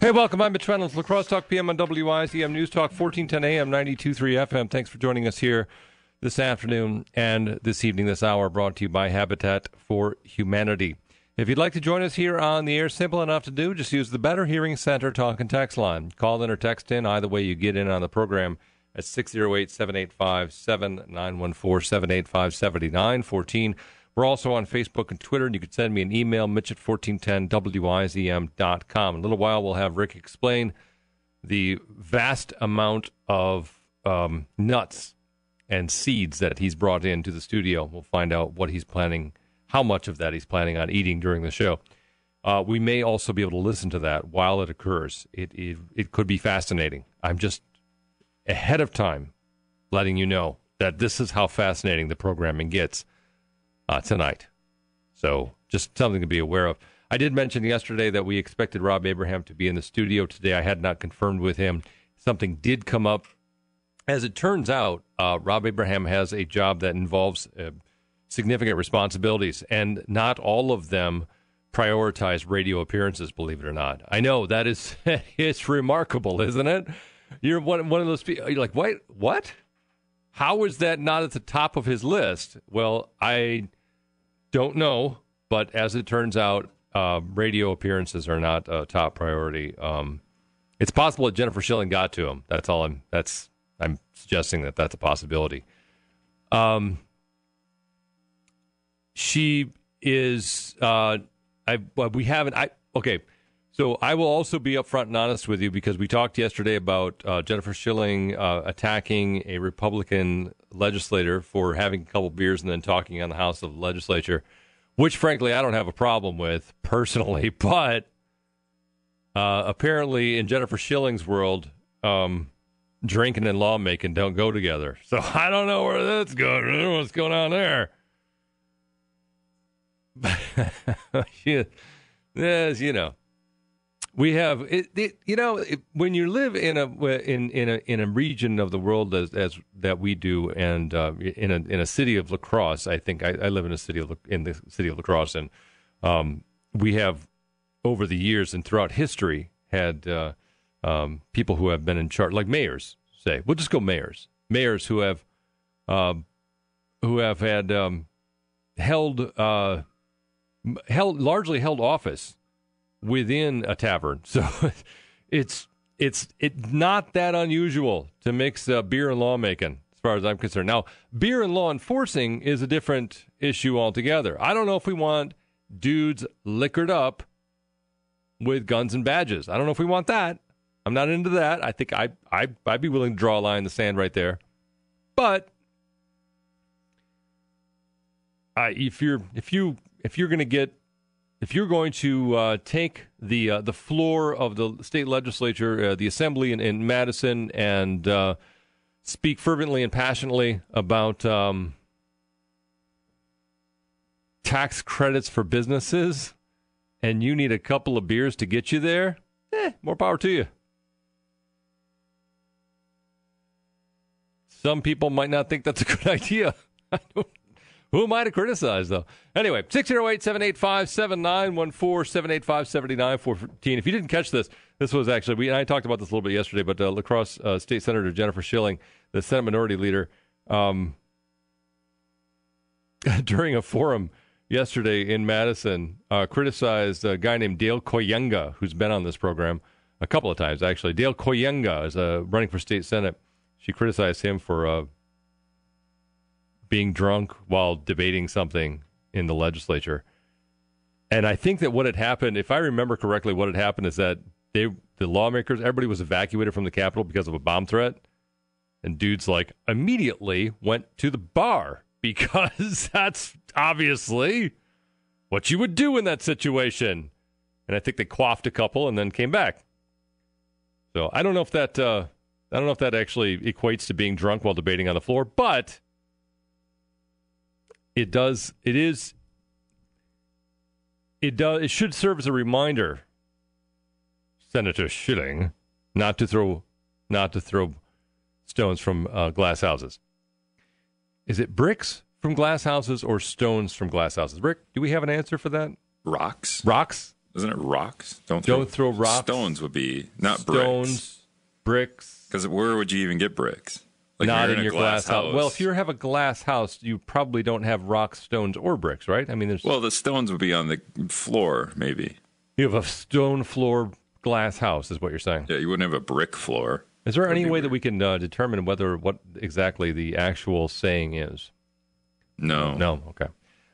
Hey, welcome. I'm Mitch Reynolds, La Crosse Talk PM on WIZM News Talk, 1410 AM, 92.3 FM. Thanks for joining us here this afternoon and this evening, this hour, brought to you by Habitat for Humanity. If you'd like to join us here on the air, simple enough to do. Just use the Better Hearing Center talk and text line. Call in or text in. Either way, you get in on the program at 608 785 7914 785 7914. We're also on Facebook and Twitter, and you can send me an email, mitch at 1410wizm.com. In a little while, we'll have Rick explain the vast amount of um, nuts and seeds that he's brought into the studio. We'll find out what he's planning, how much of that he's planning on eating during the show. Uh, we may also be able to listen to that while it occurs. It, it, it could be fascinating. I'm just ahead of time letting you know that this is how fascinating the programming gets uh, tonight. So just something to be aware of. I did mention yesterday that we expected Rob Abraham to be in the studio today. I had not confirmed with him. Something did come up. As it turns out, uh, Rob Abraham has a job that involves uh, significant responsibilities, and not all of them prioritize radio appearances. Believe it or not, I know that is it's remarkable, isn't it? You're one one of those people. You're like, what? What? How is that not at the top of his list? Well, I don't know, but as it turns out, uh, radio appearances are not a top priority. Um, it's possible that Jennifer Schilling got to him. That's all I'm. That's I'm suggesting that that's a possibility. Um, she is. Uh, I we haven't. I okay. So I will also be upfront and honest with you because we talked yesterday about uh, Jennifer Schilling uh, attacking a Republican legislator for having a couple beers and then talking on the House of the Legislature, which frankly I don't have a problem with personally, but uh, apparently in Jennifer Schilling's world, um, drinking and lawmaking don't go together. So I don't know where that's going. What's going on there? yes, you know we have it, it, you know it, when you live in a in in a in a region of the world as, as that we do and uh, in a in a city of La Crosse I think I, I, live in a city of in the city of La Crosse and um, we have over the years and throughout history had uh, um, people who have been in charge like mayors say. We'll just go mayors. Mayors who have uh, who have had um, held uh, held largely held office within a tavern. So it's it's it's not that unusual to mix uh, beer and lawmaking, as far as I'm concerned. Now, beer and law enforcing is a different issue altogether. I don't know if we want dudes liquored up with guns and badges. I don't know if we want that. I'm not into that. I think I I I'd be willing to draw a line in the sand right there. But uh, if you're if you if you're going to get if you're going to uh, take the uh, the floor of the state legislature, uh, the assembly in, in Madison, and uh, speak fervently and passionately about um, tax credits for businesses, and you need a couple of beers to get you there, eh, more power to you. Some people might not think that's a good idea. I don't who am I to criticize, though? Anyway, 608 785 7914 785 7914. If you didn't catch this, this was actually, we, and I talked about this a little bit yesterday, but uh, La Crosse uh, State Senator Jennifer Schilling, the Senate Minority Leader, um, during a forum yesterday in Madison, uh, criticized a guy named Dale Kooyenga, who's been on this program a couple of times, actually. Dale Kooyenga is uh, running for state Senate. She criticized him for uh, being drunk while debating something in the legislature. And I think that what had happened, if I remember correctly, what had happened is that they, the lawmakers, everybody was evacuated from the Capitol because of a bomb threat. And dudes like immediately went to the bar because that's obviously what you would do in that situation. And I think they quaffed a couple and then came back. So I don't know if that uh, I don't know if that actually equates to being drunk while debating on the floor, but it does it is it does it should serve as a reminder senator schilling not to throw not to throw stones from uh, glass houses is it bricks from glass houses or stones from glass houses rick do we have an answer for that rocks rocks Isn't it rocks? Don't throw, Don't throw rocks. Stones would be not bricks. Stones, bricks, Because where would you even get bricks? Like not you're in your glass, house. Well, if you have a glass house, you probably don't have rocks, stones, or bricks, right? I mean, there's well, the stones would be on the floor, maybe. you have a stone floor glass house, is what you're saying. Yeah, you wouldn't have a brick floor. Is there any way that we can uh, determine whether what exactly the actual saying is? No, No. Okay.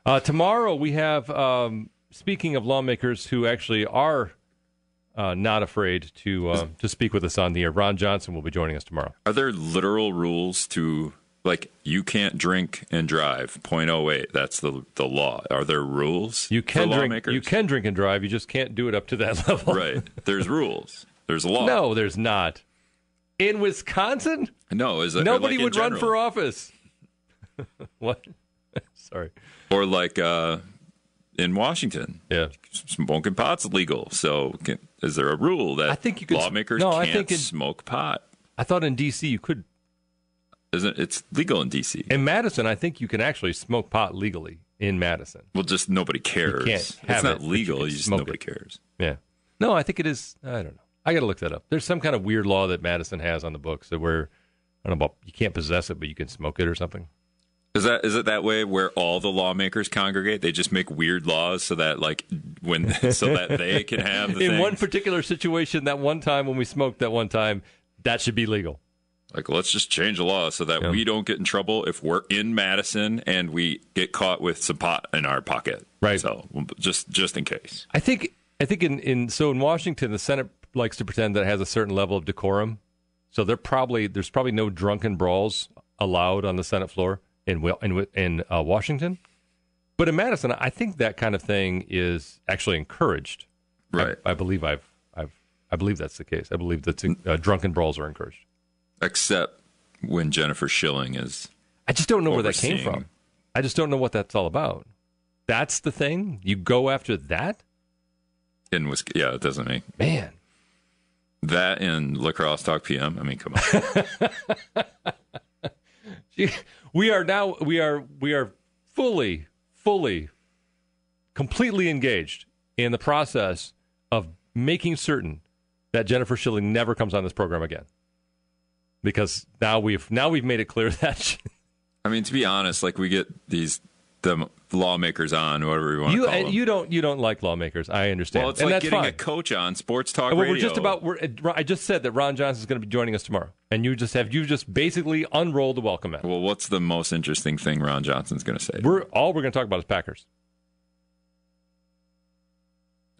Uh, tomorrow we have. Um, speaking of lawmakers who actually are uh, not afraid to uh, to speak with us on the air, Ron Johnson will be joining us tomorrow. Are there literal rules to like you can't drink and drive? 0.08. That's the the law. Are there rules? You can drink. lawmakers? You can drink and drive. You just can't do it up to that level. right. There's rules. There's a law. No, there's not. In Wisconsin, No, is that nobody like would run for office. what? Sorry. or like uh, in Washington, Yeah. smoking pot's legal. So, can, is there a rule that I think you could- lawmakers no, can't I think it- smoke pot? I thought in D.C. you could. Isn't it's legal in D.C. In Madison, I think you can actually smoke pot legally in Madison. Well, just nobody cares. it's not it, but you legal. You just nobody it. cares. Yeah. No, I think it is. I don't know. I got to look that up. There's some kind of weird law that Madison has on the books that where I don't know about you can't possess it, but you can smoke it or something. Is that is it that way where all the lawmakers congregate? They just make weird laws so that like when so that they can have the In things? one particular situation, that one time when we smoked that one time, that should be legal. like let's just change the law so that Yeah. we don't get in trouble if we're in Madison and we get caught with some pot in our pocket. Right. So just just in case. I think I think in, in so in Washington, the Senate likes to pretend that it has a certain level of decorum. So they're probably there's probably no drunken brawls allowed on the Senate floor in in in uh, Washington. But in Madison, I think that kind of thing is actually encouraged. I- Right. I, believe I've I've I believe that's the case. I believe that uh, drunken brawls are encouraged. Except when Jennifer Schilling is I just don't know where that came from. I just don't know what that's all about. That's the thing. You go after that, in Wisconsin. Yeah, it doesn't make man. that in La Crosse talk PM. I mean, come on. we are now we are we are fully fully completely engaged in the process of making certain that Jennifer Schilling never comes on this program again. Because now we've now we've made it clear that she, I mean, to be honest, like we get these the lawmakers on, whatever you want you to call them. you don't you don't like lawmakers I understand well, it's and like that's getting fine a coach on sports talk well, radio. we're just about we're, uh, I just said that Ron Johnson is going to be joining us tomorrow and you just have you just basically unrolled the welcome mat Well, what's the most interesting thing Ron Johnson's going to say? we're all we're going to talk about is Packers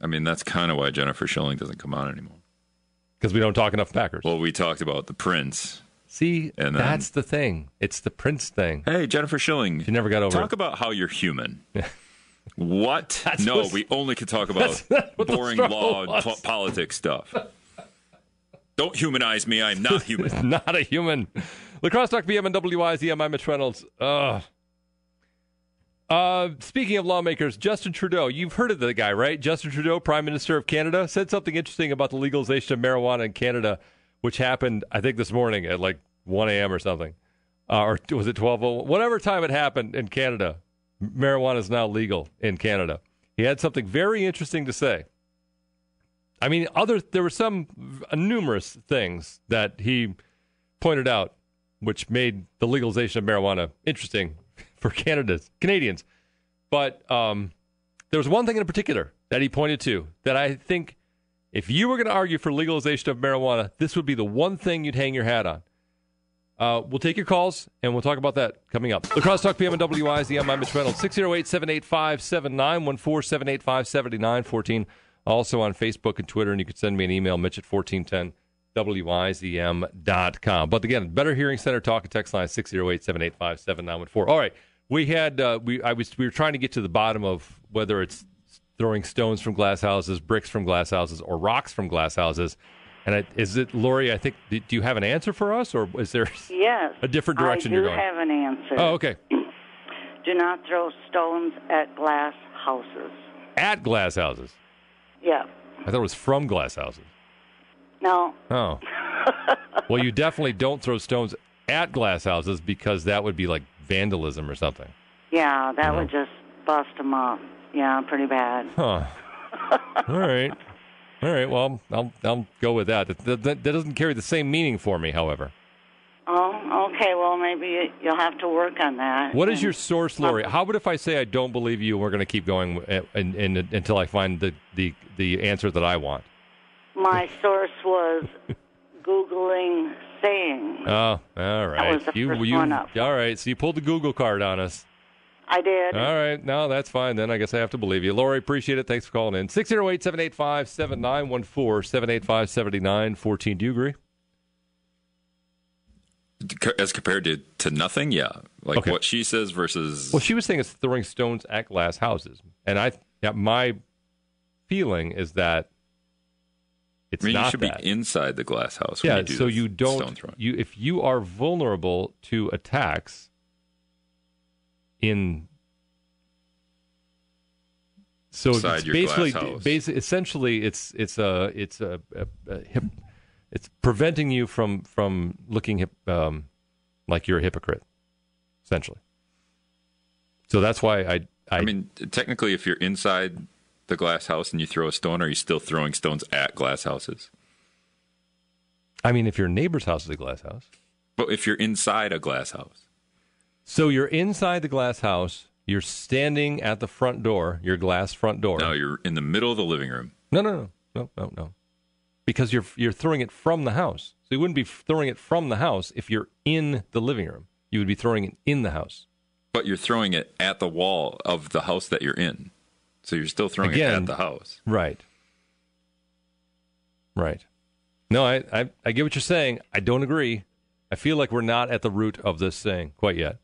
I mean, that's kind of why Jennifer Schilling doesn't come on anymore. because we don't talk enough Packers Well, we talked about the Prince. See and then- that's the thing it's the Prince thing Hey, Jennifer Schilling, you never got over talk it. about how you're human. What? That's no, we only could talk about that's what the boring law and po- politics stuff. Don't humanize me. I'm not human. not a human. La Crosse Talk PM and WIZM. I'm Mitch Reynolds. Ugh. Uh, speaking of lawmakers, Justin Trudeau, you've heard of the guy, right? Justin Trudeau, Prime Minister of Canada, said something interesting about the legalization of marijuana in Canada, which happened, I think, this morning at like 1 a.m. or something. Uh, or was it 12? Whatever time it happened in Canada, marijuana is now legal in Canada. He had something very interesting to say. I mean, other there were some uh, numerous things that he pointed out, which made the legalization of marijuana interesting for Canada's Canadians. But um, there was one thing in particular that he pointed to that I think, if you were going to argue for legalization of marijuana, this would be the one thing you'd hang your hat on. Uh, we'll take your calls and we'll talk about that coming up. The Crosstalk PM and WIZM. I'm Mitch Reynolds. 608 785 7914 785 7914. Also on Facebook and Twitter, and you can send me an email, Mitch at 1410 WIZM.com. But again, Better Hearing Center talk and text line 608 785 7914. All right. We had, uh, we, I was, we were trying to get to the bottom of whether it's throwing stones from glass houses, bricks from glass houses, or rocks from glass houses. And I, is it, Lori? I think, do do you have an answer for us, or is there Yes. a different direction I do you're going? i have an answer. Oh, okay. Do not throw stones at glass houses. At glass houses. Yeah. I thought it was from glass houses. No. Oh. well, you definitely don't throw stones at glass houses because that would be like vandalism or something. Yeah, that No. would just bust them up. Yeah, pretty bad. Huh. All right. All right. Well, I'll I'll go with that. That, that. that doesn't carry the same meaning for me, however. Oh, okay. Well, maybe you'll have to work on that. What is your source, Lori? How about if I say I don't believe you, and we're going to keep going eh, and, and, until I find the, the the answer that I want? My source was googling saying. Oh, all right. That was the you, first you, one up. All right. So you pulled the Google card on us. I did. All right. No, that's fine. Then I guess I have to believe you. Lori, appreciate it. Thanks for calling in. 608 785 7914 785 7914. Do you agree? As compared to, to nothing, yeah. Like Okay. what she says versus. Well, she was saying it's throwing stones at glass houses, and I, yeah, my feeling is that it's I mean, you should that. be inside the glass house. when yeah, you do so you don't. throwing. You if you are vulnerable to attacks in. So Inside it's your basically, glass house. basi- essentially, it's it's a it's a, a, a hip, it's preventing you from from looking hip, um, like you're a hypocrite, essentially. So that's why I I, I mean, technically, if you're inside the glass house and you throw a stone, are you still throwing stones at glass houses? I mean if your neighbor's house is a glass house, But if you're inside a glass house, so you're inside the glass house, you're standing at the front door, your glass front door. no, you're in the middle of the living room. No, no, no, no, no, no. Because you're you're throwing it from the house. So you wouldn't be throwing it from the house if you're in the living room. You would be throwing it in the house. But you're throwing it at the wall of the house that you're in. So you're still throwing it at the house. Right. Right. No, I, I I get what you're saying. I don't agree. I feel like we're not at the root of this thing quite yet.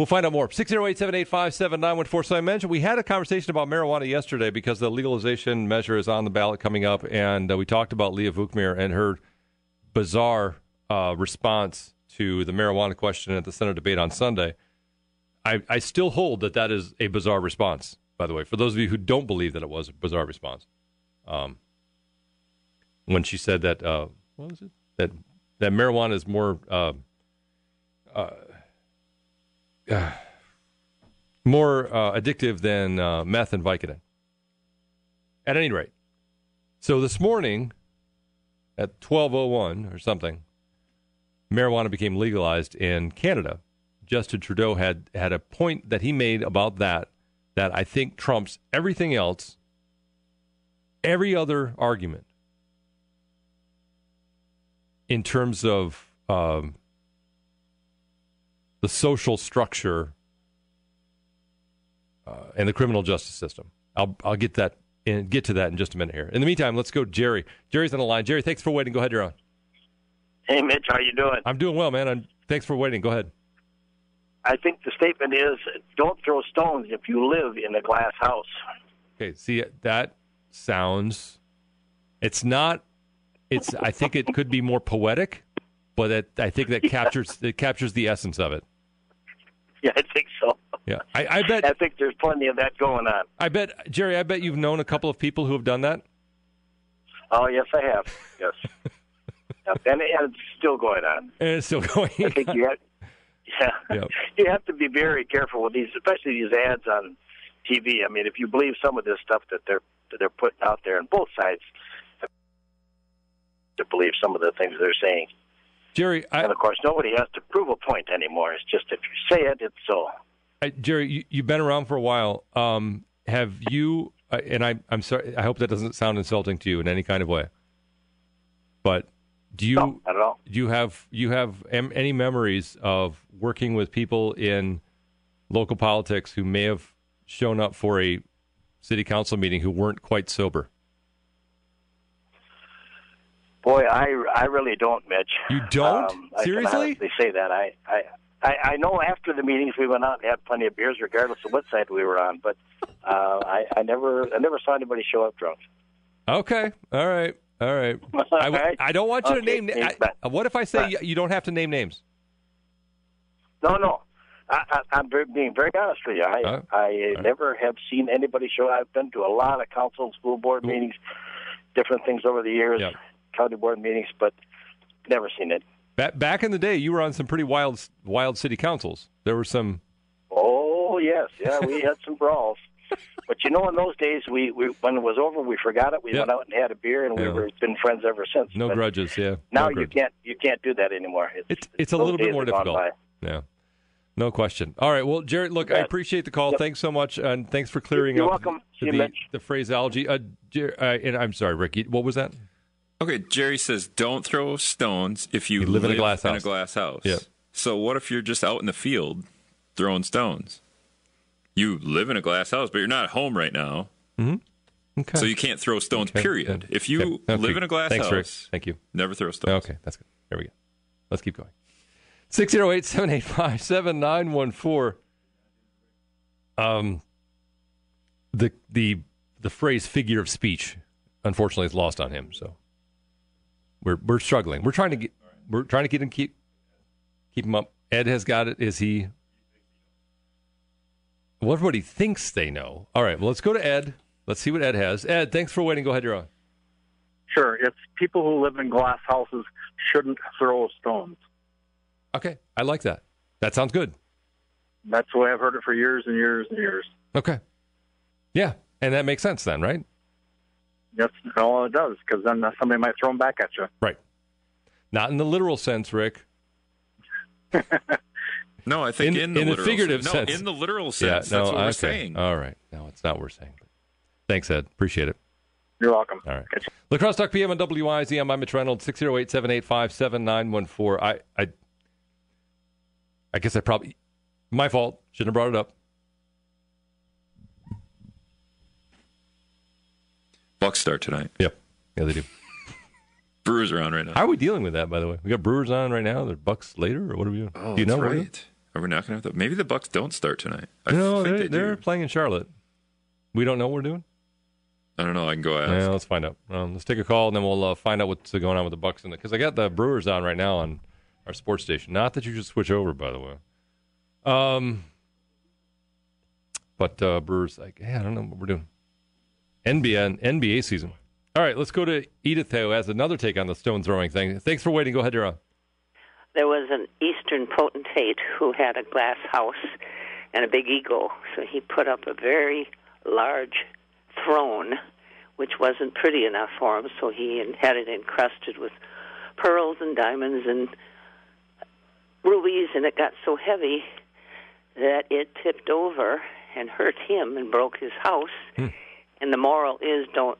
We'll find out more. 608-785-7914. So I mentioned we had a conversation about marijuana yesterday because the legalization measure is on the ballot coming up, and uh, we talked about Leah Vukmir and her bizarre uh, response to the marijuana question at the Senate debate on Sunday. I, I still hold that that is a bizarre response, by the way, for those of you who don't believe that it was a bizarre response. Um, when she said that, uh, what was it? That, that marijuana is more, uh, uh, more uh, addictive than uh, meth and Vicodin. At any rate, so this morning at 12:01 or something, marijuana became legalized in Canada. Justin Trudeau had had a point that he made about that that I think trumps everything else, every other argument in terms of um, the social structure uh, and the criminal justice system. I'll I'll get that and get to that in just a minute here. In the meantime, let's go, to Jerry. Jerry's on the line. Jerry, thanks for waiting. Go ahead, you're on. Hey, Mitch, how you doing? I'm doing well, man. And thanks for waiting. Go ahead. I think the statement is don't throw stones if you live in a glass house. Okay, see that sounds. It's not. It's. I think it could be more poetic, but it, I think that captures it captures the essence of it. Yeah, I think so. Yeah, I, I bet. I think there's plenty of that going on. I bet Jerry. I bet you've known a couple of people who have done that. Oh, yes, I have. Yes. Yep, and, and it's still going on. And it's still going. I think you have, yeah, Yep. you have to be very careful with these, especially these ads on TV. I mean, if you believe some of this stuff that they're that they're putting out there, and both sides to believe some of the things they're saying. Jerry, I, And of course, nobody has to prove a point anymore. It's just if you say it, it's so. I, Jerry, you, you've been around for a while. Um, have you? Uh, and I, I'm sorry. I hope that doesn't sound insulting to you in any kind of way. But do you? No, not at all. do you have you have am, any memories of working with people in local politics who may have shown up for a city council meeting who weren't quite sober? Boy, I, I really don't, Mitch. You don't? Um, Seriously? honestly say that. I, I, I, I know after the meetings we went out and had plenty of beers, regardless of what side we were on. But uh, I, I never, I never saw anybody show up drunk. Okay, all right, all right. I, right. I don't want you to name. I, what if I say you, don't have to name names? No, no. I, I, I'm being very honest with you. I, Uh, I uh, never have seen anybody show. I've been to a lot of council and school board meetings, different things over the years. County board meetings, but never seen it. Back, back in the day, you were on some pretty wild, wild city councils. There were some. Oh yes, yeah, we had some brawls. But you know, in those days, we, we when it was over, we forgot it. We Yeah. went out and had a beer, and we Yeah. were been friends ever since. No But grudges. Yeah. Now no you grudges. can't you can't do that anymore. It's It's it's a little bit more difficult. Yeah. No question. All right. Well, Jared, look, I appreciate the call. Yep. Thanks so much, and thanks for clearing You're up welcome. See the, the phraseology. Uh, Jer- uh, and I'm sorry, Ricky. What was that? Okay, Jerry says don't throw stones if you, You live in a glass in house. a glass house. Yep. So what if you're just out in the field throwing stones? You live in a glass house, but you're not at home right now, Okay. so you can't throw stones. Okay. Period. Yeah. If you Okay. Okay. live in a glass Thanks, house, Rick. Thank you. never throw stones. Okay, that's good. There we go. Let's keep going. 608 785 7914. Um, the the the phrase figure of speech, unfortunately, is lost on him. So we're we're struggling. We're trying to get we're trying to get him keep keep him up. Ed has got it. Is he? Well, everybody thinks they know. All right. Well, let's go to Ed. Let's see what Ed has. Ed, thanks for waiting. Go ahead. You're on. Sure, it's people who live in glass houses shouldn't throw stones. Okay, I like that. That sounds good. That's the way I've heard it for years and years and years. Okay. Yeah, and that makes sense then, right? That's all it does, because then somebody might throw them back at you. Right. Not in the literal sense, Rick. No, I think In- in, the in a literal figurative no, sense. No, in the literal yeah, sense. no, that's what we're saying. All right. No, it's not what we're saying. Thanks, Ed. Appreciate it. You're welcome. All right. Catch you. La Crosse Talk PM on WIZM. I'm Mitch Reynolds, 608 785 7914. I, I, I guess I probably, my fault. Shouldn't have brought it up. Bucks start tonight. Yep. Yeah, they do. Brewers are on right now. How are we dealing with that, by the way? We got Brewers on right now. They're Bucks later, or what are we doing? oh, do you know? that's what we're right. Are we not going to have the? Maybe the Bucks don't start tonight. I No, they're, they they're playing in Charlotte. We don't know what we're doing? I don't know. I can go ask. Yeah, let's find out. Um, let's take a call and then we'll uh, find out what's going on with the Bucks and because I got the Brewers on right now on our sports station. Not that you should switch over, by the way. Um, but uh, Brewers, like, hey, I don't know what we're doing. NBA NBA season. All right, let's go to Edith who has another take on the stone throwing thing. Thanks for waiting. Go ahead, you're on. there was an Eastern potentate who had a glass house and a big eagle, So he put up a very large throne, which wasn't pretty enough for him. So he had it encrusted with pearls and diamonds and rubies, and it got so heavy that it tipped over and hurt him and broke his house. Hmm. And the moral is don't.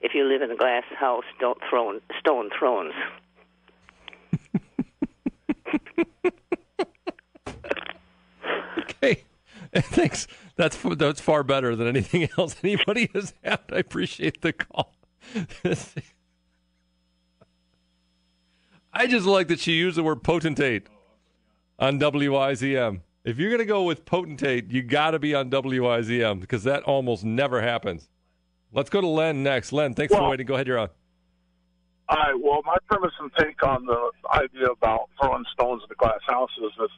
If you live in a glass house, don't throw stone thrones. okay. thanks. That's that's far better than anything else anybody has had. I appreciate the call. I just like that she used the word potentate on WIZM. If you're going to go with potentate, you got to be on WIZM because that almost never happens. Let's go to Len next. Len, thanks for waiting. Go ahead, you're on. All right. Well, my premise and take on the idea about throwing stones into glass houses is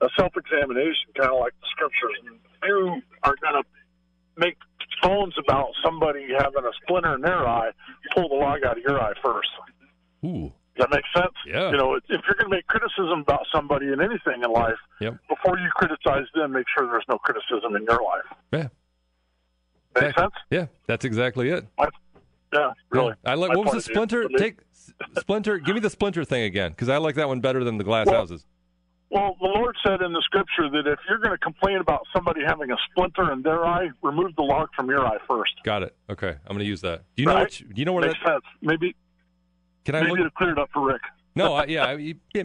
a self-examination, kind of like the scriptures. And you are going to make stones about somebody having a splinter in their eye, pull the log out of your eye first. Ooh, Does that make sense? Yeah. You know, if you're going to make criticism about somebody in anything in life, Yep. before you criticize them, make sure there's no criticism in your life. yeah, Make Okay. sense? yeah. That's exactly it. Yeah, really. I like. My What was the point of view. splinter? Take splinter. Give me the splinter thing again because I like that one better than the glass Well- houses. Well, the Lord said in the scripture that if you're going to complain about somebody having a splinter in their eye, remove the log from your eye first. Got it. Okay, I'm going to use that. Do you know? What, do you know where Makes that? sense. Maybe Can I maybe look? to clear it up for Rick. No, I, yeah, he, he,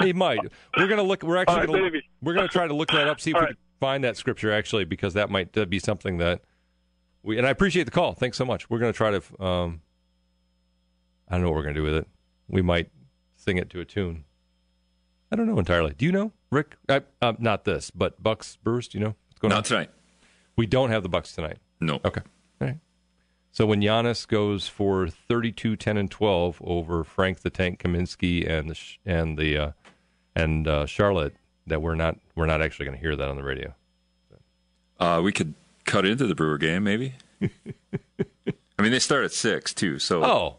he might. We're gonna look. We're actually All right, gonna maybe. we're gonna try to look that up. See if All we right. can find that scripture actually, because that might uh, be something that we. And I appreciate the call. Thanks so much. We're gonna try to. Um, I don't know what we're gonna do with it. We might sing it to a tune. I don't know entirely. Do you know, Rick? I, uh, not this, but Bucks Brewers. Do you know what's going on? Not tonight. We don't have the Bucks tonight. No. Okay. All right. So when Giannis goes for 32, 10, and 12 over Frank the Tank Kaminsky and the Sh- and the uh, and uh, Charlotte, that we're not we're not actually going to hear that on the radio. Uh, we could cut into the Brewer game, maybe. I mean, they start at six too. So Oh.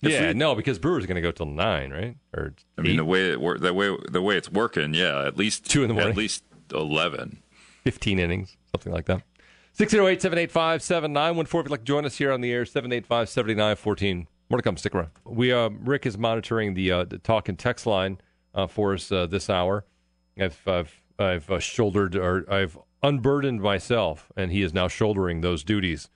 Yeah, we- no, because Brewers are going to go till nine, right? Or I mean, the way it wor- the way the way it's working, yeah, at least Two in the morning. at least eleven. 15 innings, something like that. 608 785 7914. If you'd like to join us here on the air, 785 7914. More to come. Stick around. We, uh, Rick is monitoring the, uh, the talk and text line uh, for us uh, this hour. I've, I've, I've uh, shouldered or I've unburdened myself, and he is now shouldering those duties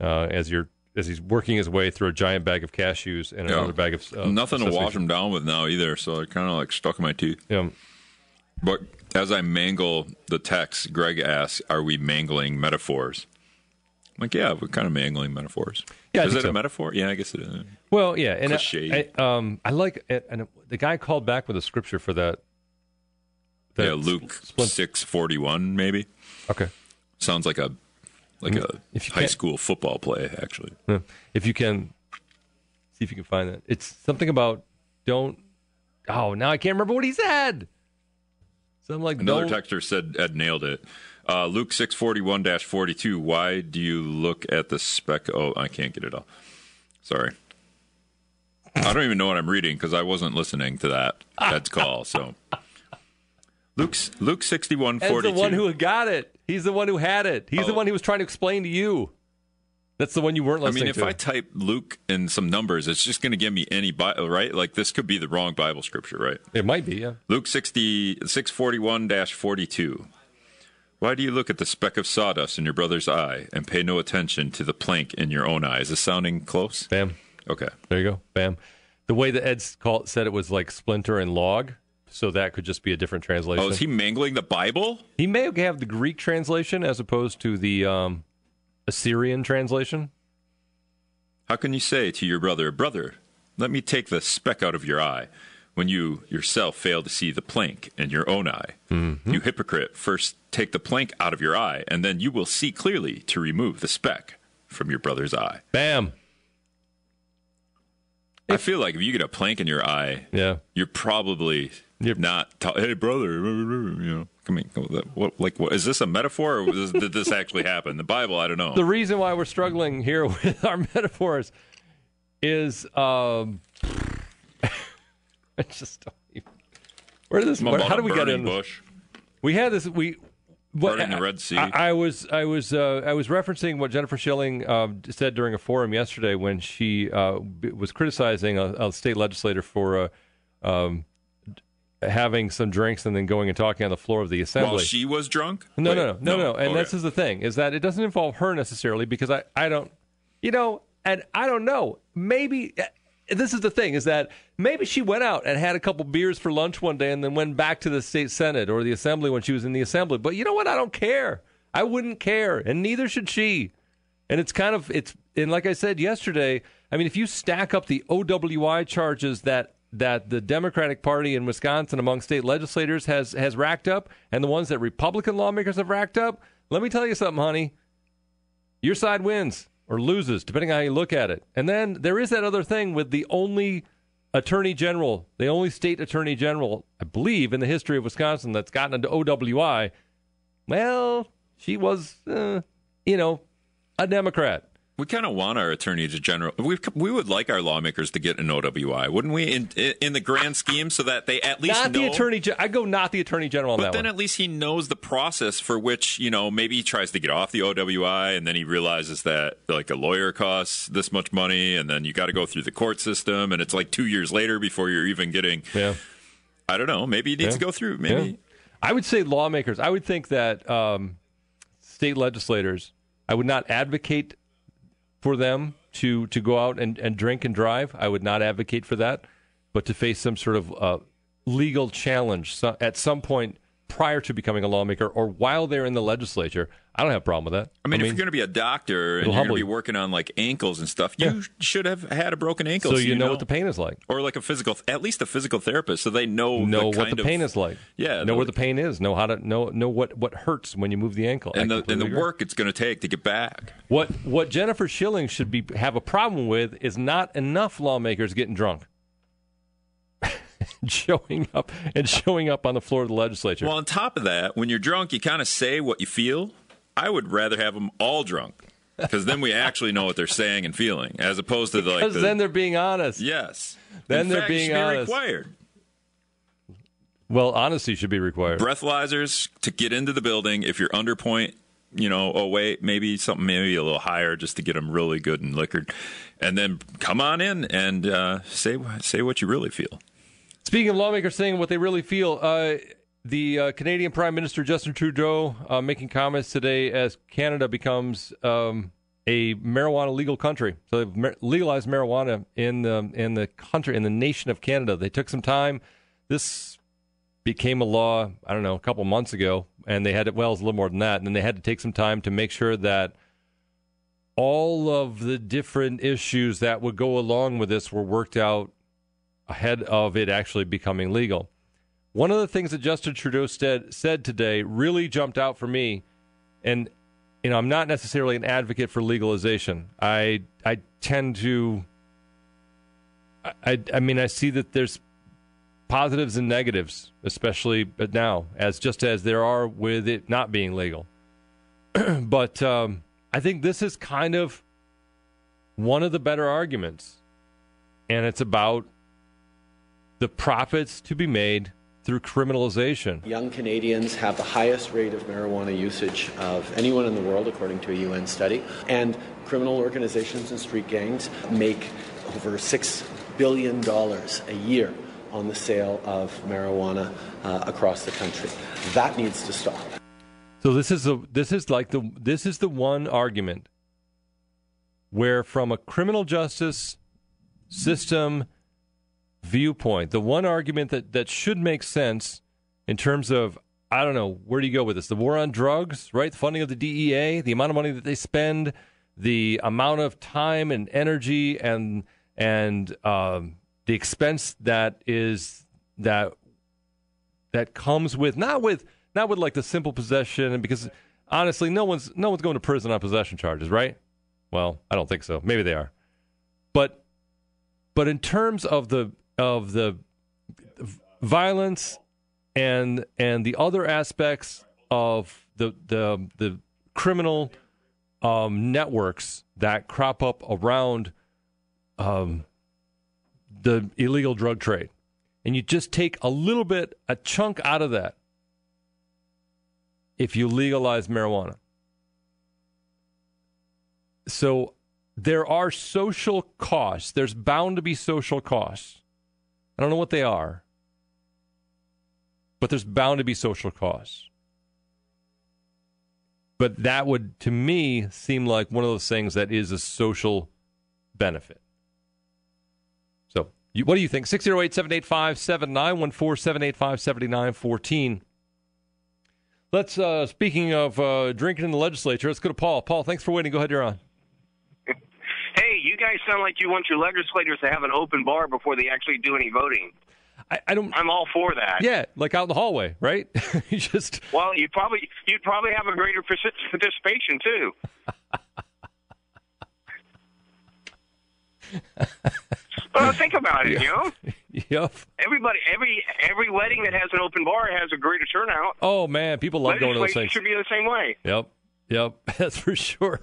uh, as you're as he's working his way through a giant bag of cashews and Yeah. another bag of uh, Nothing to wash Street. them down with now either, so I kind of like stuck in my teeth. Yeah. But as I mangle the text, Greg asks, "Are we mangling metaphors?" I'm like, yeah, we're kind of mangling metaphors. Yeah, is it a metaphor? Yeah, I guess it is. Well, yeah, and. I, I, um, I like and the guy called back with a scripture for that. that yeah, Luke splint- six forty one, maybe Okay, sounds like a like a Mm, If you high school football play. Actually, Yeah. if you can see if you can find that, it's something about don't. Oh, now I can't remember what he said. Something like another don't. texter said Ed nailed it. Uh, Luke six forty one forty two. Why do you look at the spec? Oh, I can't get it all. Sorry. I don't even know what I'm reading because I wasn't listening to that Ed's call. So, Luke's Luke sixty one Ed's the one who got it. He's the one who had it. He's the Oh. one he was trying to explain to you. That's the one you weren't I mean, if to. I type Luke and some numbers, it's just going to give me any Bible, right? Like this could be the wrong Bible scripture, right? it might be, yeah. Luke 60, 641 42. Why do you look at the speck of sawdust in your brother's eye and pay no attention to the plank in your own eye? Is this sounding close? Bam. Okay. There you go. Bam. The way that Ed's called said it was like splinter and log, so that could just be a different translation. Oh, is he mangling the Bible? He may have the Greek translation as opposed to the um, Assyrian translation. How can you say to your brother, Brother, let me take the speck out of your eye, when you yourself fail to see the plank in your own eye? Mm-hmm. You hypocrite, first take the plank out of your eye, and then you will see clearly to remove the speck from your brother's eye. Bam. I feel like if you get a plank in your eye, Yeah. you're probably Yep. not. Ta- hey, brother, you know, come mean, What, like, what is this a metaphor, or did this actually happen? The Bible, I don't know. The reason why we're struggling here with our metaphors is um, I just don't even. Where did this? Where, how did we get in? bush? We had this. We what, Burning the Red Sea. I, I was I was uh, I was referencing what Jennifer Schilling uh, said during a forum yesterday when she uh, was criticizing a, a state legislator for uh, um, having some drinks and then going and talking on the floor of the assembly. While she was drunk? No, Wait, no, no, no, no. And Okay. this is the thing: is that it doesn't involve her necessarily because I, I don't, you know, and I don't know. Maybe uh, this is the thing: is that maybe she went out and had a couple beers for lunch one day and then went back to the state senate or the assembly when she was in the assembly. But you know what? I don't care. I wouldn't care, and neither should she. And it's kind of it's and like I said yesterday, I mean, if you stack up the OWI charges that that the Democratic Party in Wisconsin among state legislators has has racked up, and the ones that Republican lawmakers have racked up, let me tell you something, honey. Your side wins or loses, depending on how you look at it. And then there is that other thing with the only attorney general, the only state attorney general, I believe, in the history of Wisconsin that's gotten into OWI. Well, she was, uh, you know, a Democrat. We kind of want our attorney general. We we would like our lawmakers to get an OWI, wouldn't we? In in the grand scheme, so that they at least Not know. the attorney. I go not the attorney general on But then one. at least he knows the process for which, you know, maybe he tries to get off the OWI and then he realizes that like a lawyer costs this much money and then you got to go through the court system and it's like 2 years later before you're even getting yeah. I don't know, maybe he needs Yeah. to go through maybe Yeah. I would say lawmakers. I would think that um, state legislators. I would not advocate for them to to go out and, and drink and drive. I would not advocate for that, but to face some sort of uh, legal challenge so, at some point prior to becoming a lawmaker or while they're in the legislature, I don't have a problem with that. I mean, if you're going to be a doctor and you're going to be working on like ankles and stuff, you should have had a broken ankle, so you know, what the pain is like. or like a physical, at least a physical therapist, so they know Know the what the of- pain is like. Yeah, know the- where the pain is. Know how to know know what, what hurts when you move the ankle. I and the and the agree. work it's going to take to get back. What what Jennifer Schilling should be have a problem with is not enough lawmakers getting drunk, showing up and showing up on the floor of the legislature. Well, on top of that, when you're drunk, you kind of say what you feel. I would rather have them all drunk because then we actually know what they're saying and feeling, as opposed to the, like because the, then they're being honest. yes. then In they're fact, being should be honest. required. Well, honesty should be required. Breathalyzers to get into the building. If you're under point you know, oh wait, maybe something maybe a little higher just to get them really good and liquored, and then come on in and uh, say say what you really feel. Speaking of lawmakers saying what they really feel, uh, the uh, Canadian Prime Minister Justin Trudeau uh, making comments today as Canada becomes um, a marijuana legal country. So they've mar- legalized marijuana in the in the country in the nation of Canada. They took some time. This became a law. I don't know a couple months ago, and they had it. Well, it's a little more than that. And then they had to take some time to make sure that all of the different issues that would go along with this were worked out ahead of it actually becoming legal. One of the things that Justin Trudeau said, said today really jumped out for me, and you know I'm not necessarily an advocate for legalization. I I tend to. I I mean I see that there's positives and negatives, especially now, as just as there are with it not being legal. but um, I think this is kind of one of the better arguments, and it's about the profits to be made through criminalization. Young Canadians have the highest rate of marijuana usage of anyone in the world, according to a UN study. And criminal organizations and street gangs make over $6 billion a year on the sale of marijuana uh, across the country. That needs to stop. So this is a this is like the this is the one argument where from a criminal justice system viewpoint, the one argument that, that should make sense in terms of, I don't know, where do you go with this? The war on drugs, right? The funding of the DEA, the amount of money that they spend, the amount of time and energy and and um, the expense that is that that comes with not with not with like the simple possession and because honestly no one's no one's going to prison on possession charges right well i don't think so maybe they are but but in terms of the of the violence and and the other aspects of the the the criminal um, networks that crop up around um, the illegal drug trade, and you just take a little bit, a chunk out of that, if you legalize marijuana. So there are social costs. There's bound to be social costs I don't know what they are, but there's bound to be social costs. But that would, to me, seem like one of those things that is a social benefit. So, you, what do you think? 608 785 7914 785 7914. Let's, uh, speaking of uh, drinking in the legislature, let's go to Paul. Paul, thanks for waiting. Go ahead, you're on you guys sound like you want your legislators to have an open bar before they actually do any voting. I, I don't. I'm all for that. Yeah, like out in the hallway, right? you just. Well, you probably you'd probably have a greater participation too. well, think about it. You know. Yep. Everybody, every every wedding that has an open bar has a greater turnout. Oh man, people love going to those things. Should be the same way. Yep. Yep. That's for sure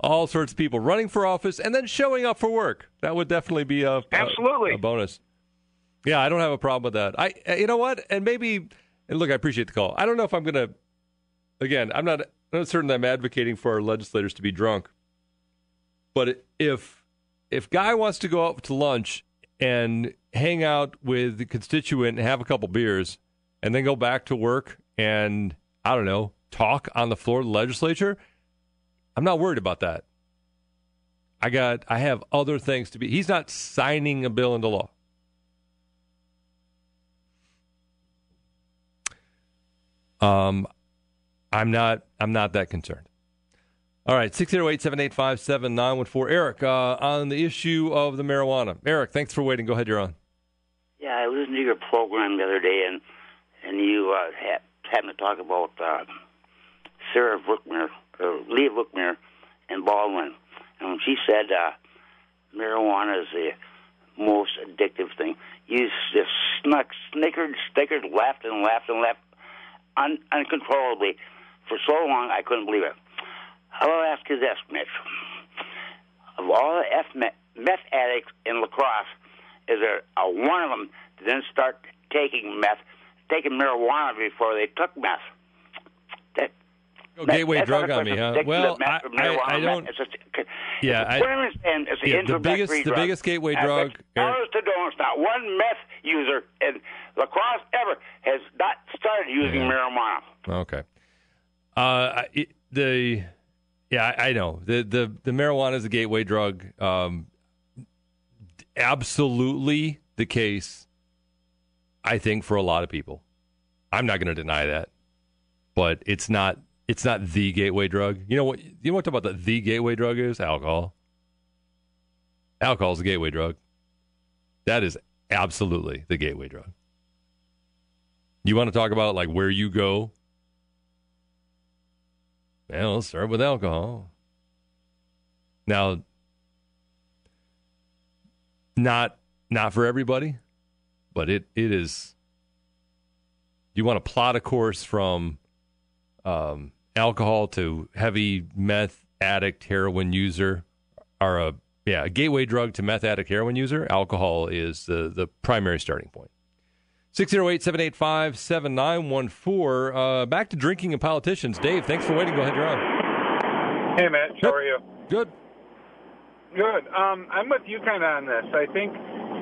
all sorts of people running for office and then showing up for work. That would definitely be a absolutely a, a bonus. Yeah, I don't have a problem with that. I, uh, you know what, and maybe, and look, I appreciate the call. I don't know if I'm going to. Again, I'm not. I'm not certain that I'm advocating for our legislators to be drunk. But if if guy wants to go out to lunch and hang out with the constituent and have a couple beers, and then go back to work and I don't know talk on the floor of the legislature, I'm not worried about that. I got I have other things to be. He's not signing a bill into law. Um I'm not I'm not that concerned. All right, 608-785-7914. Eric, uh, on the issue of the marijuana. Eric, thanks for waiting. Go ahead, you're on. Yeah, I listened to your program the other day, and and you uh, had, happened to talk about uh, Sarah Brookmere uh, Leah Vukmir and Baldwin, and she said uh, marijuana is the most addictive thing. You just snuck, snickered, snickered, laughed and laughed and laughed un- uncontrollably for so long I couldn't believe it. I will ask you this, Mitch. Of all the F- meth addicts in La Crosse, is there a one of them that didn't start taking meth, taking marijuana before they took meth? That Go gateway drug on me, huh? Well, I, I, I don't. It's Yeah, I- what I understand is the yeah, the biggest- the drug. biggest gateway drug, Dollars to donors, not one meth user in La Crosse ever has not started using marijuana. Okay. Uh, it, the yeah, I, I know the the the marijuana is a gateway drug. Um, absolutely the case. I think for a lot of people, I'm not going to deny that, but it's not. It's not the gateway drug. You know what? You know what about the the gateway drug is? Alcohol. Alcohol is the gateway drug. That is absolutely the gateway drug. You want to talk about like where you go? Well, let's start with alcohol. Now, not not for everybody, but it it is. You want to plot a course from um, alcohol to heavy meth addict, heroin user, or a yeah a gateway drug to meth addict, heroin user. Alcohol is the the primary starting point. 608 785 7914. Uh, Back to drinking and politicians. Dave, thanks for waiting. Go ahead, you're on. Hey, Matt. How are you? Good. Good. Um, I'm with you kind of on this. I think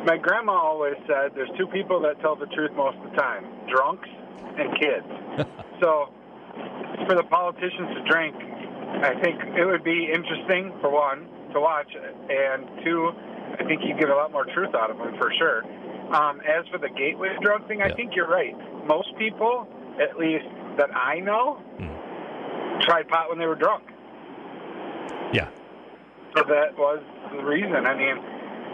my grandma always said there's two people that tell the truth most of the time drunks and kids. so for the politicians to drink, I think it would be interesting, for one, to watch, and two, I think you get a lot more truth out of them for sure. Um, as for the gateway drug thing, I think you're right. Most people, at least that I know, tried pot when they were drunk. Yeah. So that was the reason. I mean,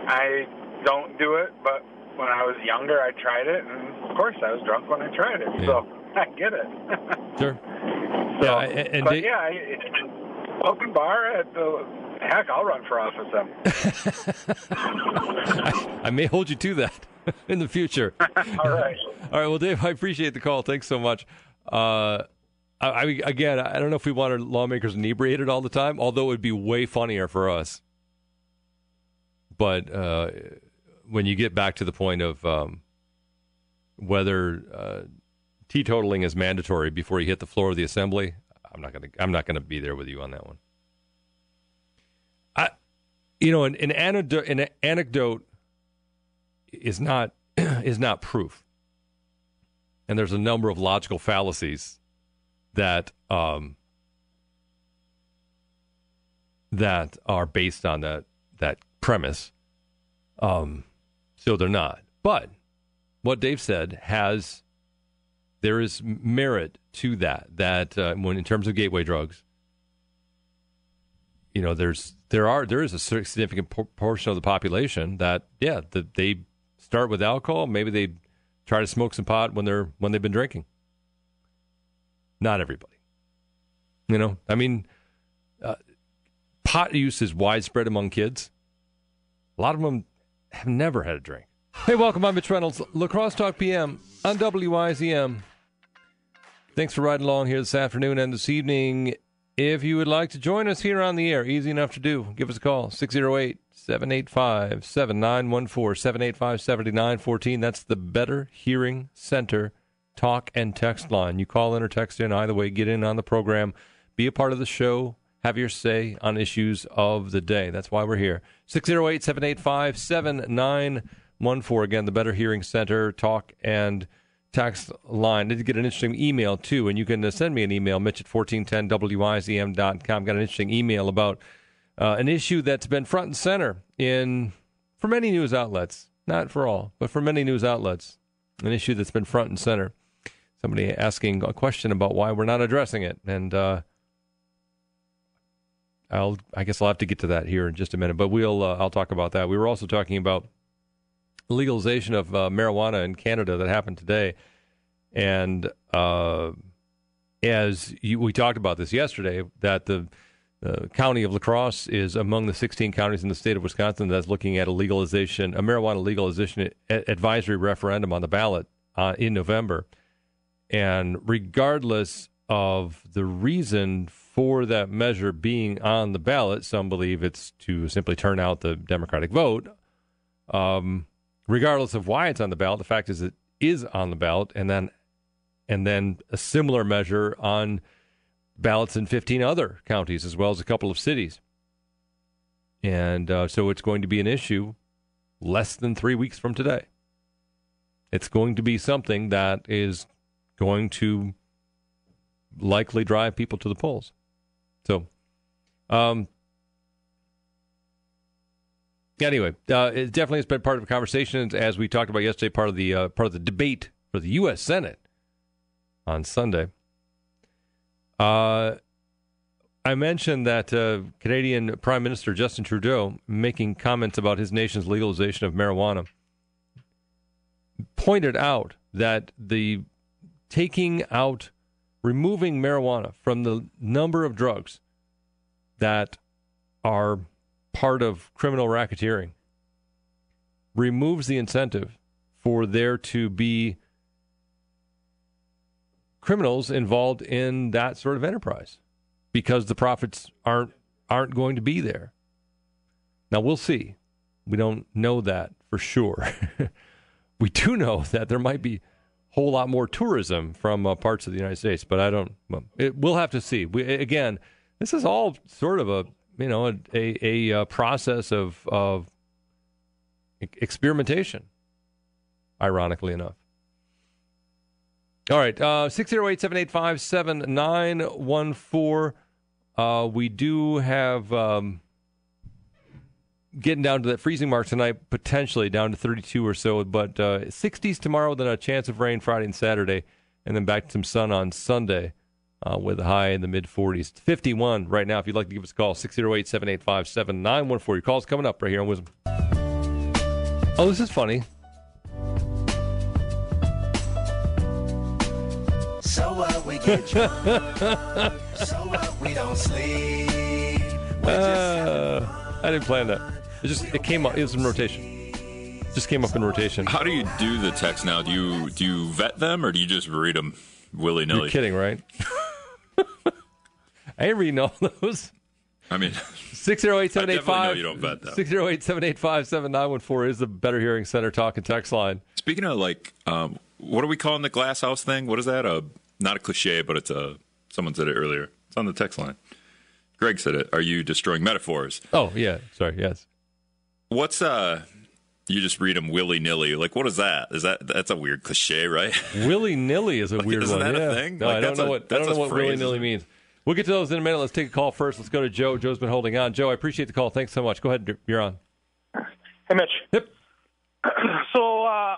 I don't do it, but when I was younger, I tried it, and of course, I was drunk when I tried it. So I get it. Sure. So, yeah, and, but yeah, I, open bar at the heck, I'll run for office then. I may hold you to that in the future. All right. All right. Well, Dave, I appreciate the call. Thanks so much. Uh, I, I again, I don't know if we want our lawmakers inebriated all the time, although it would be way funnier for us. But uh, when you get back to the point of um, whether uh, teetotaling is mandatory before you hit the floor of the assembly, I'm not going to. I'm not going to be there with you on that one. I, you know, an, an anecdote, an anecdote is not is not proof, and there's a number of logical fallacies that um, that are based on that that premise. Um, so they're not. But what Dave said has there is merit to that. That uh, when in terms of gateway drugs, you know, there's there are there is a significant por- portion of the population that yeah that they start with alcohol. Maybe they try to smoke some pot when they're when they've been drinking. Not everybody. You know, I mean, uh, pot use is widespread among kids. A lot of them have never had a drink. Hey, welcome. I'm Mitch Reynolds. La Crosse Talk PM on WIZM. Thanks for riding along here this afternoon and this evening. If you would like to join us here on the air, easy enough to do. Give us a call 608 785 7914 785 7914. That's the Better Hearing Center talk and text line. You call in or text in, either way, get in on the program, be a part of the show, have your say on issues of the day. That's why we're here. 608 785 7914. Again, the Better Hearing Center talk and text line. Did you get an interesting email too, and you can uh, send me an email, Mitch at 1410wizm.com. Got an interesting email about uh, an issue that's been front and center in for many news outlets, not for all, but for many news outlets. An issue that's been front and center. Somebody asking a question about why we're not addressing it, and uh, I'll I guess I'll have to get to that here in just a minute. But we'll uh, I'll talk about that. We were also talking about legalization of uh, marijuana in Canada that happened today, and uh, as you, we talked about this yesterday, that the uh, county of La Crosse is among the 16 counties in the state of Wisconsin that's looking at a legalization, a marijuana legalization a- advisory referendum on the ballot uh, in November. And regardless of the reason for that measure being on the ballot, some believe it's to simply turn out the Democratic vote. Um, regardless of why it's on the ballot, the fact is it is on the ballot, and then and then a similar measure on ballots in 15 other counties as well as a couple of cities. And uh, so it's going to be an issue less than three weeks from today. It's going to be something that is going to likely drive people to the polls. So, um, anyway, uh, it definitely has been part of the conversation as we talked about yesterday. Part of the uh, part of the debate for the U.S. Senate on Sunday. Uh, I mentioned that uh, Canadian Prime Minister Justin Trudeau making comments about his nation's legalization of marijuana pointed out that the taking out, removing marijuana from the number of drugs that are part of criminal racketeering removes the incentive for there to be criminals involved in that sort of enterprise because the profits aren't aren't going to be there. Now we'll see. We don't know that for sure. we do know that there might be a whole lot more tourism from uh, parts of the United States, but I don't. Well, it, we'll have to see. We, again, this is all sort of a you know a a, a uh, process of of experimentation. Ironically enough. All right, uh, 608 785 7914. Uh, we do have um, getting down to that freezing mark tonight, potentially down to 32 or so, but uh, 60s tomorrow, then a chance of rain Friday and Saturday, and then back to some sun on Sunday uh, with a high in the mid 40s. 51 right now. If you'd like to give us a call, 608 785 7914. Your call's coming up right here on Wisdom. Oh, this is funny. So what we get drunk, so what we don't sleep. Uh, I didn't plan that. It just it came up. It was in rotation. Just came up in rotation. How do you do the text now? Do you do you vet them or do you just read them willy nilly? You're kidding, right? I ain't reading all those. I mean, 608 I definitely know 785 you don't vet them. 608 785 7914 is the Better Hearing Center talk and text line. Speaking of like, um, what are we calling the glass house thing? What is that? A not a cliche, but it's a. Someone said it earlier. It's on the text line. Greg said it. Are you destroying metaphors? Oh, yeah. Sorry. Yes. What's uh? You just read them willy nilly. Like, what is that? Is that that's a weird cliche, right? Willy nilly is a Like, weird isn't one. that a thing? No, Like, I don't know a- what I that's don't know what willy nilly means. We'll get to those in a minute. Let's take a call first. Let's go to Joe. Joe's been holding on. Joe, I appreciate the call. Thanks so much. Go ahead. You're on. Hey, Mitch. Yep. so, uh,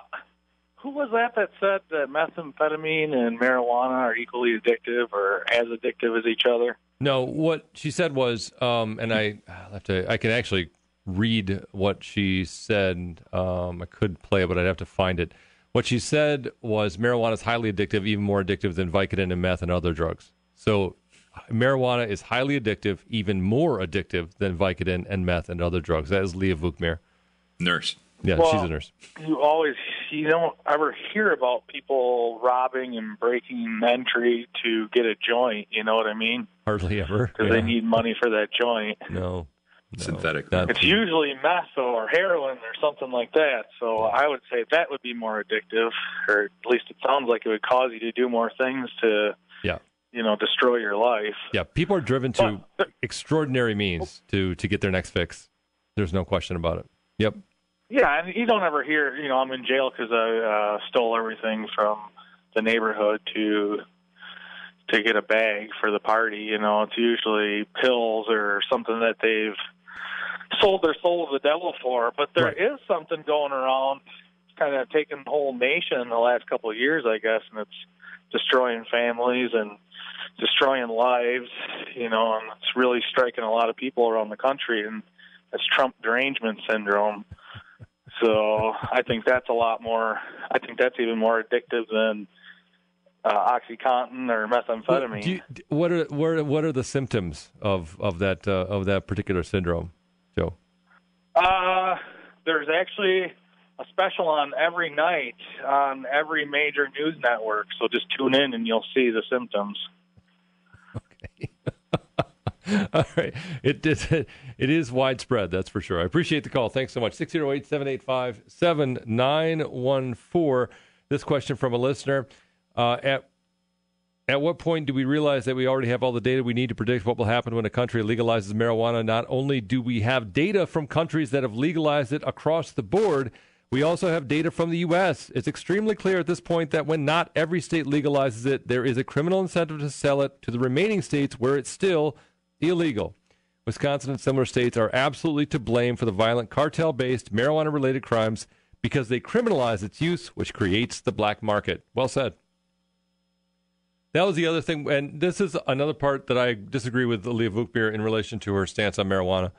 who was that that said that methamphetamine and marijuana are equally addictive or as addictive as each other? No, what she said was, um, and I have to. I can actually read what she said. Um, I could play it, but I'd have to find it. What she said was marijuana is highly addictive, even more addictive than Vicodin and meth and other drugs. So, marijuana is highly addictive, even more addictive than Vicodin and meth and other drugs. That is Leah Vukmir. Nurse. Yeah, Well, she's a nurse. You always you don't ever hear about people robbing and breaking entry to get a joint. You know what I mean? Hardly ever. Because Yeah. they need money for that joint. no, synthetic. It's usually meth or heroin or something like that. So I would say that would be more addictive, or at least it sounds like it would cause you to do more things to, Yeah. you know, destroy your life. Yeah, people are driven to extraordinary means to to get their next fix. There's no question about it. Yep. Yeah, and you don't ever hear, you know, I'm in jail because I uh, stole everything from the neighborhood to to get a bag for the party. You know, it's usually pills or something that they've sold their soul to the devil for. But there is something going around, It's kind of taking the whole nation in the last couple of years, I guess, and it's destroying families and destroying lives. You know, and it's really striking a lot of people around the country, and it's Trump derangement syndrome. So I think that's a lot more. I think that's even more addictive than uh, OxyContin or methamphetamine. You, what are what are, what are the symptoms of of that uh, of that particular syndrome, Joe? Uh, there's actually a special on every night on every major news network. So just tune in and you'll see the symptoms. All right, it is it is widespread. That's for sure. I appreciate the call. Thanks so much. 608-785-7914. This question from a listener: uh, At At what point do we realize that we already have all the data we need to predict what will happen when a country legalizes marijuana? Not only do we have data from countries that have legalized it across the board, we also have data from the U.S. It's extremely clear at this point that when not every state legalizes it, there is a criminal incentive to sell it to the remaining states where it's still illegal. Wisconsin and similar states are absolutely to blame for the violent cartel based marijuana related crimes because they criminalize its use, which creates the black market. Well said. That was the other thing, and this is another part that I disagree with Leah Vukmir in relation to her stance on marijuana.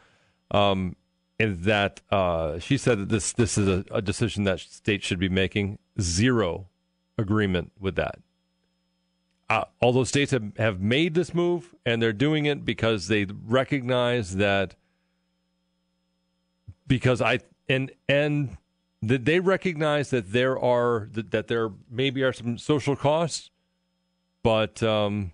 Um, in that uh, she said that this this is a, a decision that states should be making. Zero agreement with that. Uh, although states have, have made this move and they're doing it because they recognize that because I and and that they recognize that there are that, that there maybe are some social costs, but um,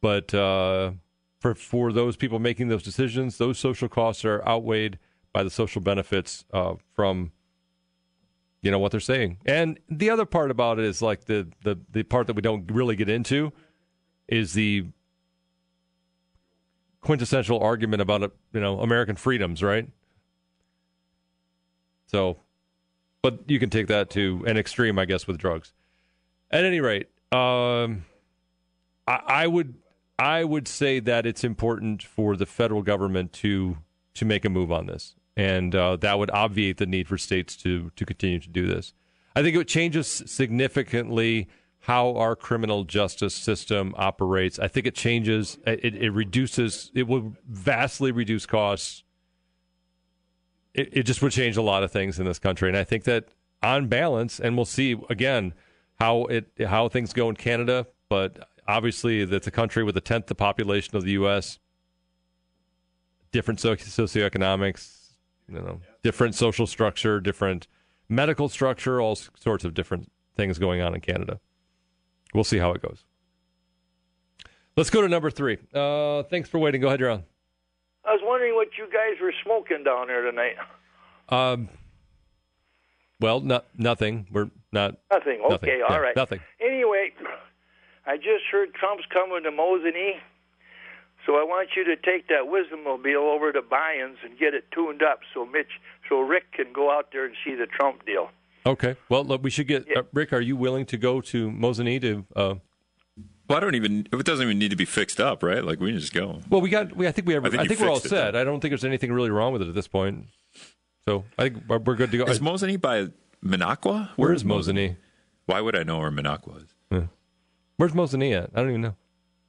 but uh, for for those people making those decisions, those social costs are outweighed by the social benefits uh, from you know what they're saying. And the other part about it is like the the the part that we don't really get into is the quintessential argument about you know American freedoms, right? So, but you can take that to an extreme, I guess, with drugs. At any rate, um, I, I would I would say that it's important for the federal government to to make a move on this, and uh, that would obviate the need for states to to continue to do this. I think it changes significantly how our criminal justice system operates. I think it changes. It, it reduces. It will vastly reduce costs. It, it just would change a lot of things in this country, and I think that on balance, and we'll see again how it how things go in Canada, but obviously that's a country with a tenth the population of the U.S. Different soci- socioeconomics, you know, different social structure, different medical structure, all sorts of different things going on in Canada. We'll see how it goes. Let's go to number three. Uh, thanks for waiting. Go ahead, you're on. I was wondering what you guys were smoking down there tonight. Um, well, no, nothing. We're not. Nothing. Okay, nothing. all Yeah, right. Nothing. Anyway, I just heard Trump's coming to Mosinee, so I want you to take that Wisdommobile over to Byans and get it tuned up so Mitch, so Rick can go out there and see the Trump deal. Okay. Well, look, we should get uh, Rick. Are you willing to go to Mosinee to? Uh, Well, I don't even. It doesn't even need to be fixed up, right? Like we can just go. well, we got. We, I think we have. I I think, think we're all fixed it, set. I don't think there's anything really wrong with it at this point. So I think we're we're good to go. Is Mosinee by Minocqua? Where is Mosinee? Why would I know where Minocqua is? Yeah. Where's Mosinee at? I don't even know.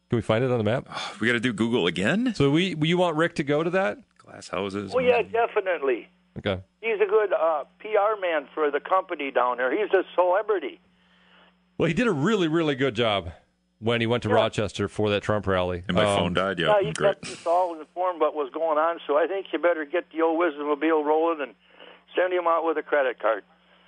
Can we find it on the map? We got to do Google again. So we you want Rick to go to that? Glass houses. Oh yeah, definitely. Okay. He's a good uh, PR man for the company down there. He's a celebrity. Well, he did a really really good job when he went to Rochester for that Trump rally. And my Um, phone died. Yeah, Yeah, he kept us all informed what was going on. So I think you better get the old Wisdommobile rolling and send him out with a credit card.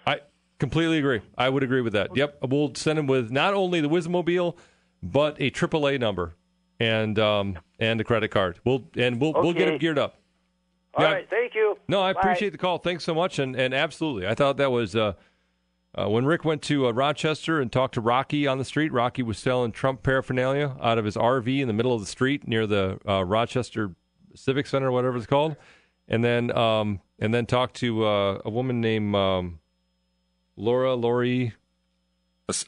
I completely agree. I would agree with that. Yep, we'll send him with not only the Wismobile, but a AAA number and um, and a credit card. We'll and we'll we'll get Okay. him geared up. All Yeah. right, thank you. No, I Bye. appreciate the call. Thanks so much, and and absolutely, I thought that was uh, uh, when Rick went to uh, Rochester and talked to Rocky on the street. Rocky was selling Trump paraphernalia out of his RV in the middle of the street near the uh, Rochester Civic Center, whatever it's called, and then um, and then talked to uh, a woman named um, Laura Lori.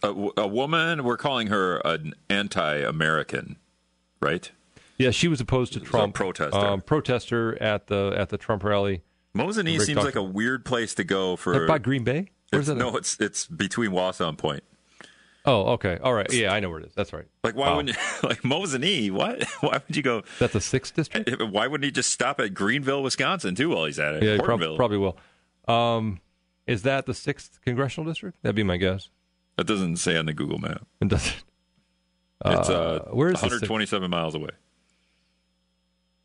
A, a a woman. We're calling her an anti-American, right? Yeah, she was opposed to Trump. protester. Um, protester at the at the Trump rally. Mosinee seems like a weird place to go for. By Green Bay? Where's that? no, it's it's between Wausau and Point. Oh, okay. All right. Yeah, I know where it is. That's right. Like why Wow. wouldn't you, like Mosinee? What? Why would you go? That's the sixth district. Why wouldn't he just stop at Greenville, Wisconsin, too, while he's at it? Yeah, prob- probably will. Um, is that the sixth congressional district? That'd be my guess. That doesn't say on the Google map. It doesn't. It's uh, where is the 127 miles away.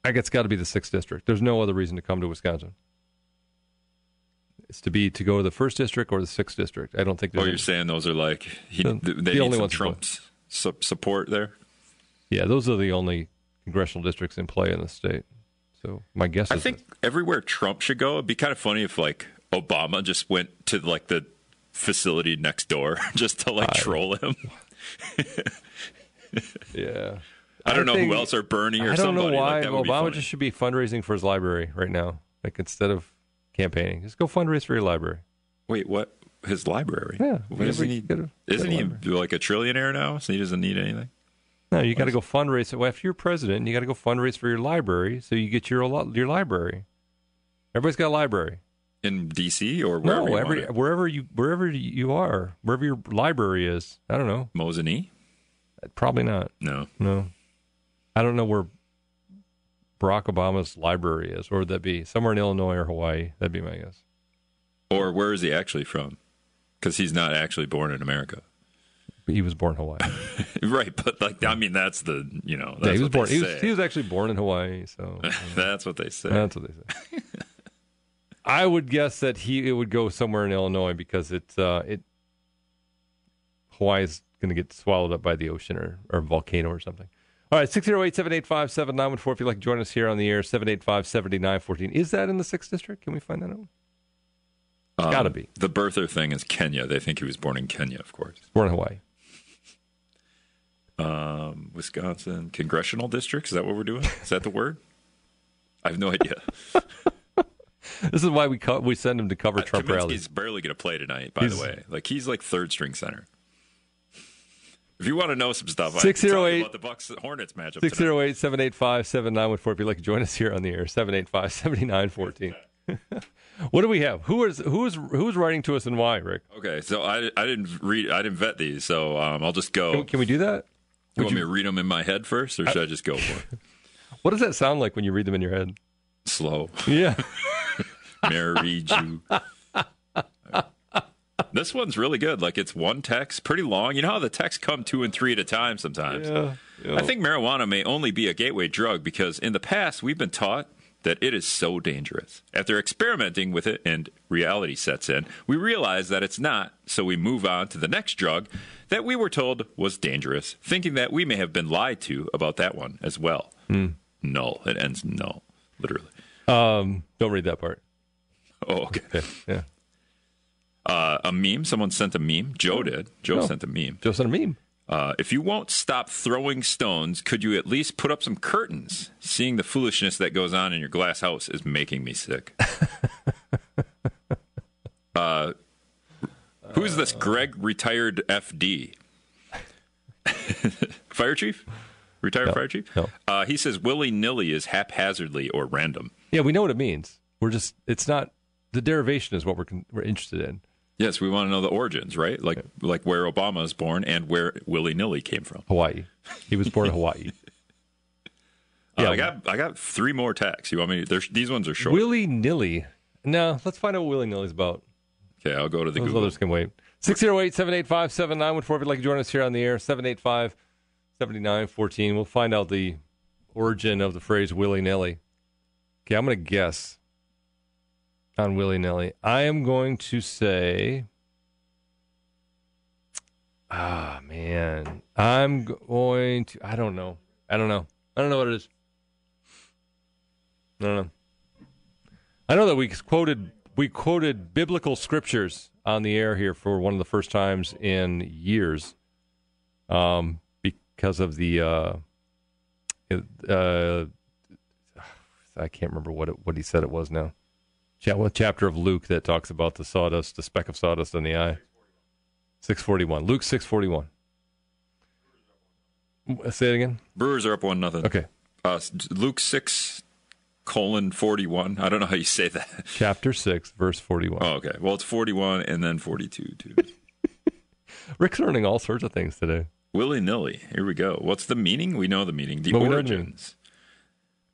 I guess it's got to be the sixth district. There's no other reason to come to Wisconsin. It's to be to go to the first district or the sixth district. I don't think. Oh, you're any- saying those are like he, The- they the need only some ones. Trump's su- support there. yeah, those are the only congressional districts in play in the state. So my guess is I is think everywhere Trump should go. It'd be kind of funny if like Obama just went to like the facility next door just to like troll him. Yeah. I don't know think- who else are Bernie or somebody. I don't know why Like, that would be Obama just should be fundraising for his library right now. Like instead of campaigning, just go fundraise for your library. Wait, what? His library? Yeah, does he need? A, isn't he like a trillionaire now? So he doesn't need anything. No, you got to go fundraise. Well, if you're president, you got to go fundraise for your library, so you get your your library. Everybody's got a library. In D.C. or wherever no, you every wherever you wherever you are, wherever your library is. I don't know. Mosinee? Probably not. No. No. I don't know where Barack Obama's library is. Where would that be? Somewhere in Illinois or Hawaii. That'd be my guess. Or where is he actually from? Because he's not actually born in America. But he was born in Hawaii. right, but like I mean, that's the you know that's yeah, he was what born. He was, he was actually born in Hawaii. So that's what they say. That's what they say. I would guess that he it would go somewhere in Illinois because it's uh, it Hawaii's going to get swallowed up by the ocean or, or volcano or something. All right, 608 785 7914. If you'd like to join us here on the air, 785 7914. Is that in the 6th district? Can we find that out? Um, gotta be. The birther thing is Kenya. They think he was born in Kenya, of course. Born in Hawaii. Um, Wisconsin congressional districts. Is that what we're doing? Is that the word? I have no idea. This is why we co- we send him to cover Trump Kaminsky's rallies. barely going to play tonight. By He's- the way, like he's like third string center. If you want to know some stuff, I can 608 tell you about the Bucks Hornets matchup. tonight. 608 785 7914. If you'd like to join us here on the air, 785 7914. What do we have? Who is who is who is writing to us and why, Rick? Okay, so I, I didn't read I didn't vet these, so um, I'll just go. Can, can we do that? you Would want me to read them in my head first, or should I, just go for it? What does that sound like when you read them in your head? Slow. Yeah. Mary you. This one's really good. Like it's one text, pretty long. You know how the texts come two and three at a time sometimes. Yeah, yeah. I think marijuana may only be a gateway drug because in the past we've been taught that it is so dangerous. After experimenting with it and reality sets in, we realize that it's not, so we move on to the next drug that we were told was dangerous, thinking that we may have been lied to about that one as well. Mm. Null. It ends null, literally. Um, don't read that part. Oh, okay. Yeah. Uh, a meme. Someone sent a meme. Joe did. Joe Oh. sent a meme. Joe sent a meme. Uh, if you won't stop throwing stones, could you at least put up some curtains? Seeing the foolishness that goes on in your glass house is making me sick. uh, who's this Greg retired FD? fire chief? Retired No, fire chief? no. Uh, he says willy nilly is haphazardly or random. Yeah, we know what it means. We're just it's not the derivation is what we're con- we're interested in. Yes, we want to know the origins, right? Like like where Obama is born and where willy nilly came from. Hawaii. He was born in Hawaii. Uh, Yeah. I got I got three more texts. You want me? To, these ones are short. Willy nilly. No, let's find out what willy nilly's about. okay, I'll go to the Those Google. others can wait. 608 785 7914. If you'd like to join us here on the air, 785 7914. We'll find out the origin of the phrase willy nilly. Okay, I'm going to guess on willy nilly. I am going to say. Ah, man. I'm going to. I don't know. I don't know. I don't know what it is. I don't know. I know that we quoted we quoted biblical scriptures on the air here for one of the first times in years, um, because of the uh, uh, I can't remember what it, what he said it was now. Chapter of Luke that talks about the sawdust, the speck of sawdust in the eye? Six forty one. Luke six forty one. Say it again. Brewers are up one nothing. Okay. Uh, Luke six colon forty one. I don't know how you say that. Chapter six, verse forty one. Oh, okay. Well, it's forty one and then forty two too. Rick's learning all sorts of things today. Willy nilly. Here we go. What's the meaning? We know the meaning. The But we know the meaning. origins.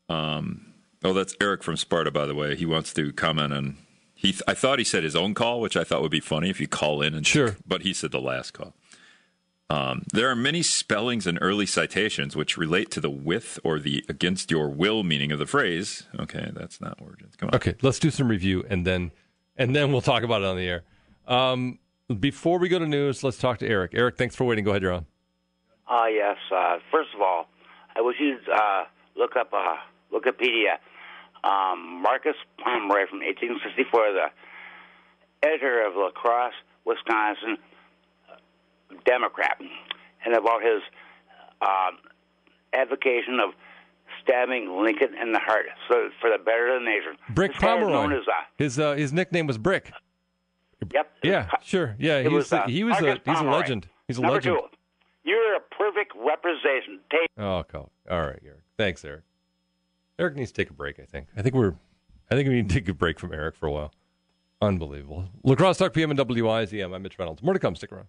Um. Oh, that's Eric from Sparta, by the way. He wants to comment on. He, th- I thought he said his own call, which I thought would be funny if you call in and Sure. But he said the last call. Um, there are many spellings and early citations which relate to the with or the against your will meaning of the phrase. Okay, that's not origins. Come on. Okay, let's do some review and then and then we'll talk about it on the air. Um, before we go to news, let's talk to Eric. Eric, thanks for waiting. Go ahead, you're on. Uh, yes. Uh, first of all, I wish you'd uh, look up uh, Wikipedia. Um, Marcus Pomeroy from 1864, the editor of La Crosse, Wisconsin, Democrat. and about his um, advocation of stabbing Lincoln in the heart so for the better of the nation. Brick This Pomeroy. as, uh, His uh, his nickname was Brick. Yep. Yeah, sure. Yeah, he was was, uh, he was a he's a legend. He's a Number legend. two, you're a perfect representation. Oh, cool. All right, Eric. Thanks, Eric. Eric needs to take a break. I think. I think we're. I think we need to take a break from Eric for a while. Unbelievable. La Crosse Talk PM and WIZM. I'm Mitch Reynolds. More to come. Stick around.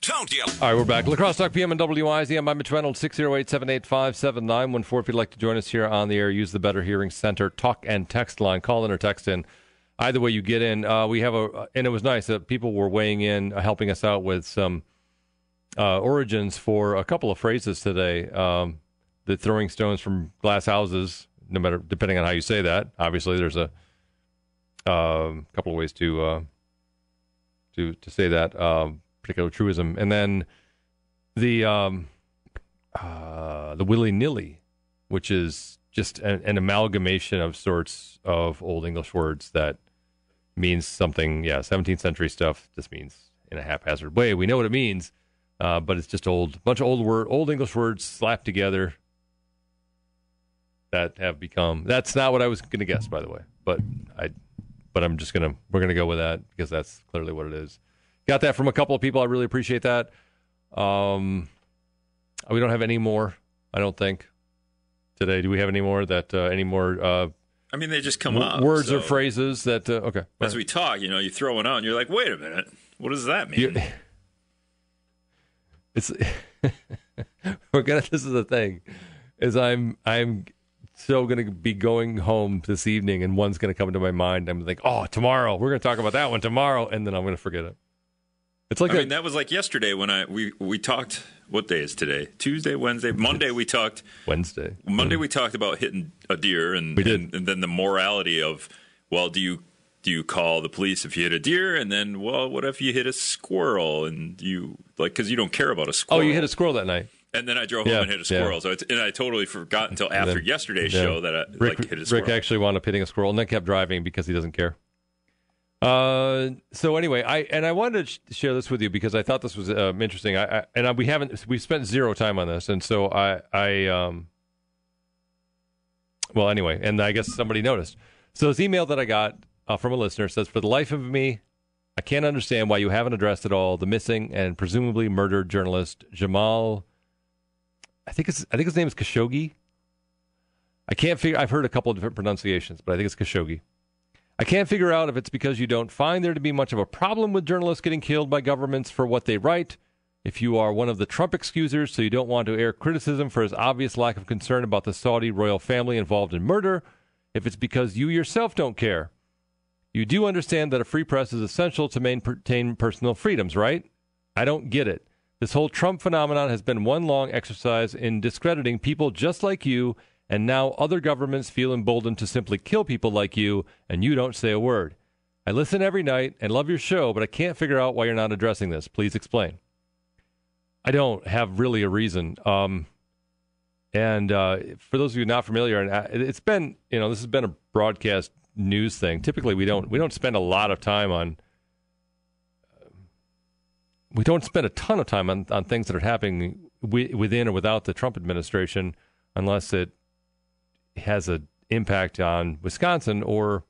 Don't yell. All right, we're back. La Crosse Talk PM and WIZM. I'm Mitch Reynolds, 608 785 7914. If you'd like to join us here on the air, use the Better Hearing Center talk and text line. Call in or text in. Either way you get in. Uh, we have a, and it was nice that people were weighing in, uh, helping us out with some uh, origins for a couple of phrases today. Um, the throwing stones from glass houses, no matter, depending on how you say that. Obviously, there's a um, couple of ways to uh, to to say that um, particular truism, and then the um, uh, the willy nilly, which is just an, an amalgamation of sorts of old English words that means something. Yeah, 17th century stuff just means in a haphazard way. We know what it means, uh, but it's just old bunch of old word old English words slapped together that have become. That's not what I was going to guess, by the way, but I. But I'm just gonna we're gonna go with that because that's clearly what it is. Got that from a couple of people. I really appreciate that. Um, we don't have any more. I don't think today. Do we have any more that uh, any more uh, I mean, they just come w- up. words so or phrases that? Uh, okay, As we talk, you know, you throw it out and you're like, wait a minute. What does that mean? You- it's we're gonna. This is the thing, is I'm I'm so gonna be going home this evening, and one's gonna come into my mind. I'm like, oh, tomorrow we're gonna talk about that one tomorrow, and then I'm gonna forget it. It's like I that- mean, that was like yesterday when I we we talked. What day is today? Tuesday, Wednesday, Monday. We talked. Wednesday. Monday mm. we talked about hitting a deer and We did. and, and then the morality of well, do you do you call the police if you hit a deer and then well, what if you hit a squirrel and you like because you don't care about a squirrel? oh, you hit a squirrel that night. And then I drove Yeah, home and hit a yeah. squirrel. So it's, and I totally forgot until after then- yesterday's yeah. show that I Rick, like hit a squirrel. Rick actually wound up hitting a squirrel and then kept driving because he doesn't care. Uh, so anyway, I and I wanted to sh- share this with you because I thought this was um, interesting. I, I and I, we haven't we spent zero time on this, and so I I um. Well, anyway, and I guess somebody noticed. So this email that I got uh, from a listener says, "For the life of me, I can't understand why you haven't addressed at all the missing and presumably murdered journalist Jamal. I think it's I think his name is Khashoggi. I can't figure. I've heard a couple of different pronunciations, but I think it's Khashoggi. I can't figure out if it's because you don't find there to be much of a problem with journalists getting killed by governments for what they write. If you are one of the Trump excusers, so you don't want to air criticism for his obvious lack of concern about the Saudi royal family involved in murder, if it's because you yourself don't care. You do understand that a free press is essential to maintain personal freedoms, right? I don't get it. This whole Trump phenomenon has been one long exercise in discrediting people just like you, and now other governments feel emboldened to simply kill people like you, and you don't say a word. I listen every night and love your show, but I can't figure out why you're not addressing this. Please explain. I don't have really a reason. Um, and uh, for those of you not familiar, and it's been you know this has been a broadcast news thing. Typically, we don't we don't spend a lot of time on we don't spend a ton of time on, on things that are happening wi- within or without the Trump administration, unless it has an impact on Wisconsin or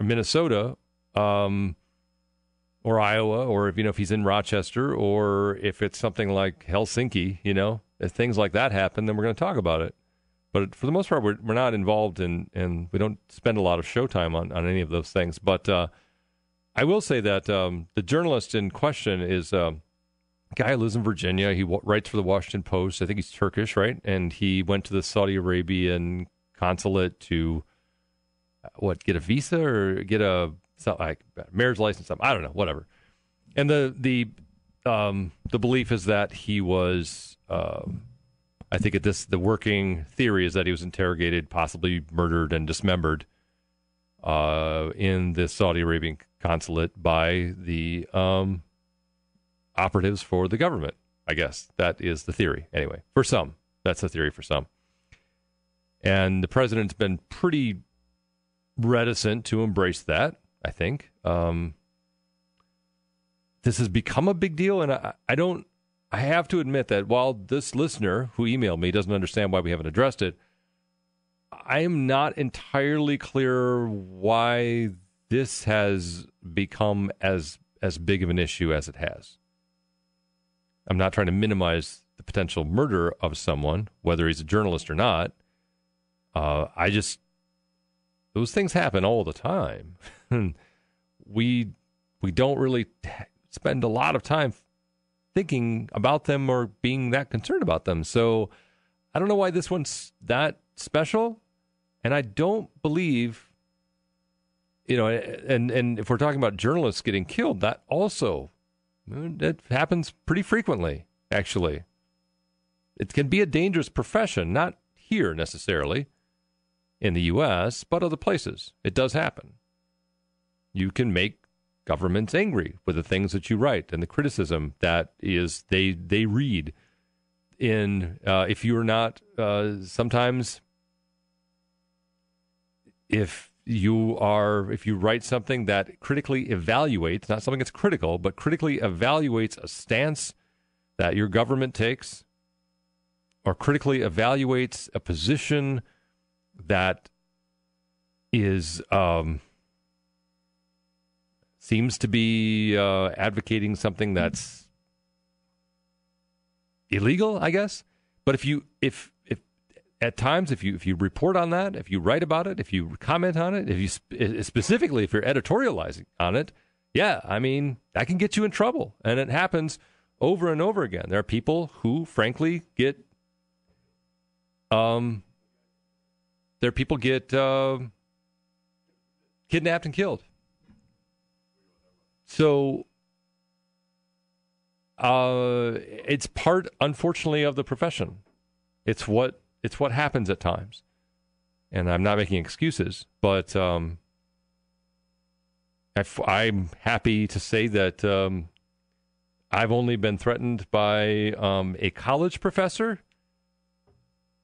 Minnesota, um, or Iowa, or if you know if he's in Rochester, or if it's something like Helsinki, you know, if things like that happen, then we're going to talk about it. But for the most part, we're we're not involved in, and we don't spend a lot of showtime on on any of those things. But uh, I will say that um, the journalist in question is um, a guy who lives in Virginia. He w- writes for the Washington Post. I think he's Turkish, right? And he went to the Saudi Arabian consulate to uh, what get a visa or get a like marriage license. Something I don't know, whatever. And the the um, the belief is that he was. Um, I think at this the working theory is that he was interrogated, possibly murdered and dismembered uh, in the Saudi Arabian consulate by the um, operatives for the government. I guess that is the theory. Anyway, for some, that's the theory for some. And the president's been pretty reticent to embrace that. I think um, this has become a big deal, and I, I don't. I have to admit that while this listener who emailed me doesn't understand why we haven't addressed it, I am not entirely clear why this has become as as big of an issue as it has. I'm not trying to minimize the potential murder of someone, whether he's a journalist or not. Uh, I just those things happen all the time. we we don't really t- spend a lot of time thinking about them or being that concerned about them. So I don't know why this one's that special, and I don't believe you know. And and if we're talking about journalists getting killed, that also that happens pretty frequently. Actually, it can be a dangerous profession, not here necessarily in the U.S., but other places. It does happen. You can make governments angry with the things that you write and the criticism that is they they read in uh, if you're not uh, sometimes if you are if you write something that critically evaluates not something that's critical but critically evaluates a stance that your government takes or critically evaluates a position that is um, seems to be uh, advocating something that's illegal, I guess. But if you if at times if you if you report on that, if you write about it, if you comment on it, if you sp- specifically if you're editorializing on it, yeah, I mean that can get you in trouble, and it happens over and over again. There are people who, frankly, get um, there are people get uh, kidnapped and killed. So uh, it's part, unfortunately, of the profession. It's what it's what happens at times, and I'm not making excuses, but um, I, am happy to say that um, I've only been threatened by um, a college professor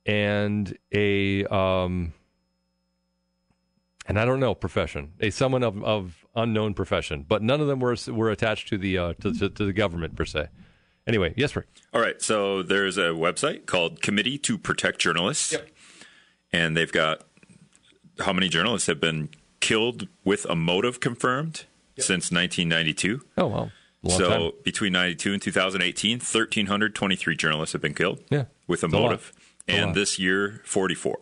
and a um, and I don't know profession, a someone of, of unknown profession, but none of them were were attached to the uh, to, to, to the government per se. Anyway, yes, Rick. All right, so there's a website called Committee to Protect Journalists, yep. and they've got how many journalists have been killed with a motive confirmed yep. since 1992. Oh wow. Long so time. between 92 and 2018, 1,323 journalists have been killed. Yeah, with a it's motive, a and lot. this year, 44.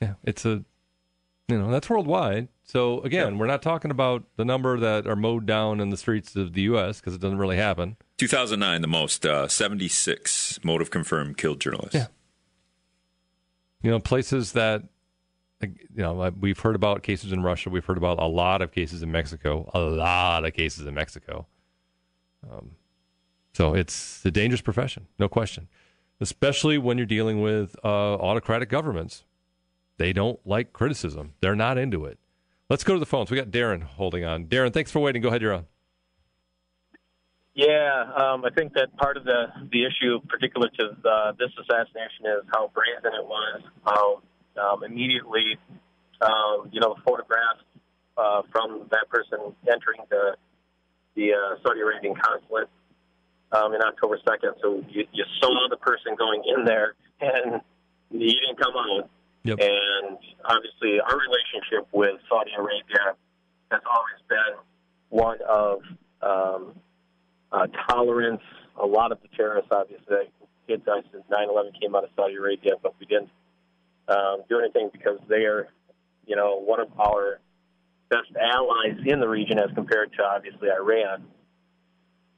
Yeah, it's a you know that's worldwide. So again, we're not talking about the number that are mowed down in the streets of the U.S. because it doesn't really happen. 2009, the most uh, 76 motive confirmed killed journalists. Yeah. You know, places that you know we've heard about cases in Russia. We've heard about a lot of cases in Mexico. A lot of cases in Mexico. Um, so it's a dangerous profession, no question. Especially when you're dealing with uh, autocratic governments. They don't like criticism. They're not into it. Let's go to the phones. We got Darren holding on. Darren, thanks for waiting. Go ahead, you're on. Yeah, um, I think that part of the the issue, particular to the, this assassination, is how brazen it was. How um, immediately, um, you know, the photographs uh, from that person entering the the uh, Saudi Arabian consulate um, in October second. So you, you saw the person going in there, and he didn't come out. Yep. And obviously, our relationship with Saudi Arabia has always been one of um, uh, tolerance. A lot of the terrorists, obviously, kids, I said 9/11 came out of Saudi Arabia, but we didn't um, do anything because they are, you know, one of our best allies in the region as compared to obviously Iran.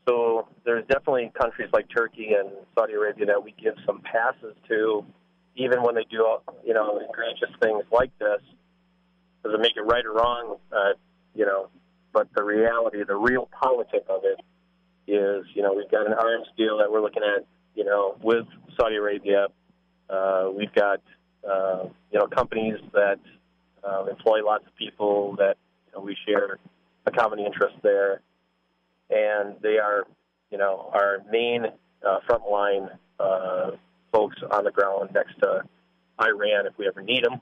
So there's definitely countries like Turkey and Saudi Arabia that we give some passes to, even when they do, you know, egregious things like this. Does it make it right or wrong? Uh, you know, but the reality, the real politic of it is, you know, we've got an arms deal that we're looking at, you know, with Saudi Arabia. Uh, we've got, uh, you know, companies that uh, employ lots of people that you know, we share a common interest there, and they are, you know, our main uh, frontline uh, folks on the ground next to Iran if we ever need them.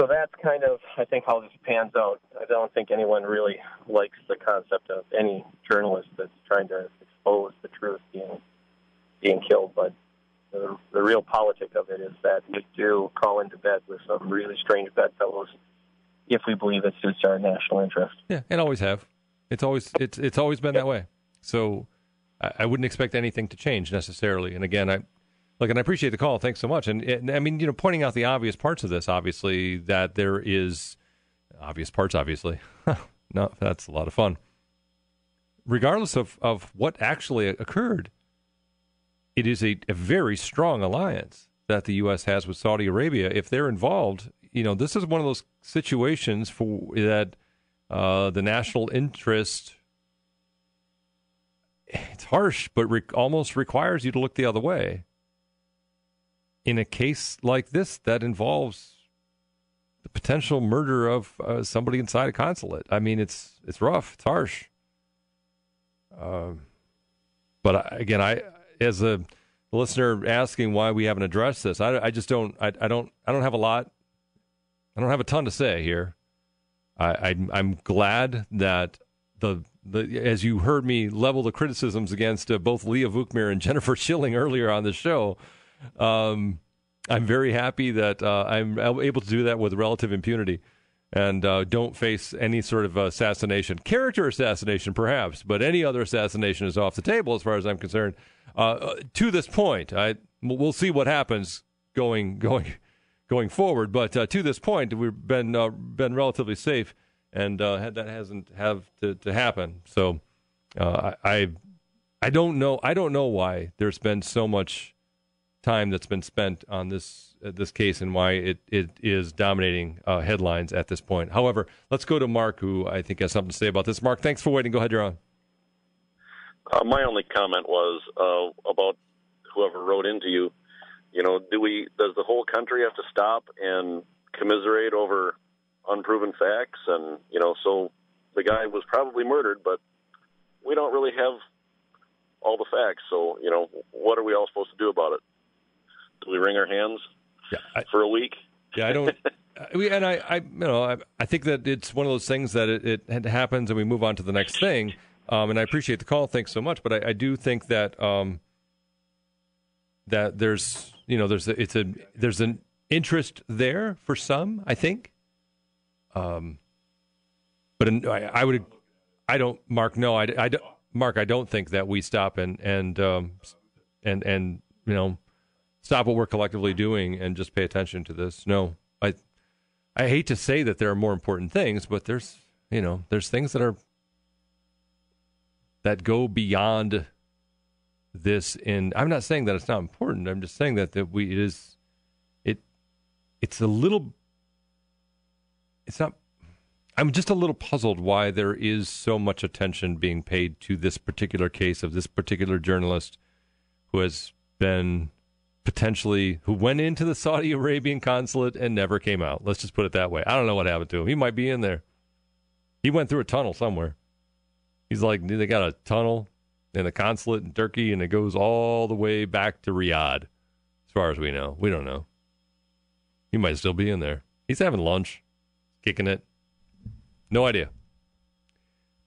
So that's kind of, I think, how this pans out. I don't think anyone really likes the concept of any journalist that's trying to expose the truth being being killed. But the, the realpolitik of it is that we do call into bed with some really strange bedfellows if we believe it suits our national interest. Yeah, and always have. It's always it's it's always been that way. So I, I wouldn't expect anything to change necessarily. And again, I look and I appreciate the call. Thanks so much. And, and I mean, you know, pointing out the obvious parts of this, obviously that there is obvious parts. Obviously, no, that's a lot of fun. Regardless of of what actually occurred, it is a, a very strong alliance that the U.S. has with Saudi Arabia. If they're involved, you know, this is one of those situations for that uh, the national interest. It's harsh, but re- almost requires you to look the other way. In a case like this that involves the potential murder of uh, somebody inside a consulate, I mean, it's it's rough, it's harsh. Um, but I, again, I as a listener asking why we haven't addressed this, I, I just don't, I, I don't, I don't have a lot I don't have a ton to say here. I, I am glad that the the as you heard me level the criticisms against uh, both Leah Vukmir and Jennifer Shilling earlier on the show. Um, I'm very happy that uh, I'm able to do that with relative impunity and uh, don't face any sort of assassination, character assassination perhaps, but any other assassination is off the table as far as I'm concerned. Uh, uh to this point, I we'll see what happens going going going forward. But uh, to this point, we've been uh, been relatively safe, and uh, that hasn't have to, to happen. So I I don't know I don't know why there's been so much time that's been spent on this uh, this case and why it, it is dominating uh, headlines at this point. However, let's go to Mark, who I think has something to say about this. Mark, thanks for waiting. Go ahead, you're on. my only comment was about whoever wrote into you you know, do we? Does the whole country have to stop and commiserate over unproven facts? And you know, so the guy was probably murdered, but we don't really have all the facts. So you know, what are we all supposed to do about it? Do we wring our hands yeah, I, for a week? Yeah, I don't. and I, I, you know, I, I think that it's one of those things that it, it happens and we move on to the next thing. Um, and I appreciate the call. Thanks so much. But I, I do think that um, that there's you know there's a, it's a there's an interest there for some I think um but in, I, I, would I don't Mark no I, I don't Mark I don't think that we stop and and um and and you know stop what we're collectively doing and just pay attention to this no I I hate to say that there are more important things but there's you know there's things that are that go beyond this in I'm not saying that it's not important. I'm just saying that that we it is it it's a little it's not I'm just a little puzzled why there is so much attention being paid to this particular case of this particular journalist who has been potentially who went into the Saudi Arabian consulate and never came out. Let's just put it that way. I don't know what happened to him. He might be in there. He went through a tunnel somewhere. He's like they got a tunnel in the consulate in Turkey, and it goes all the way back to Riyadh, as far as we know. We don't know. He might still be in there. He's having lunch, kicking it. No idea.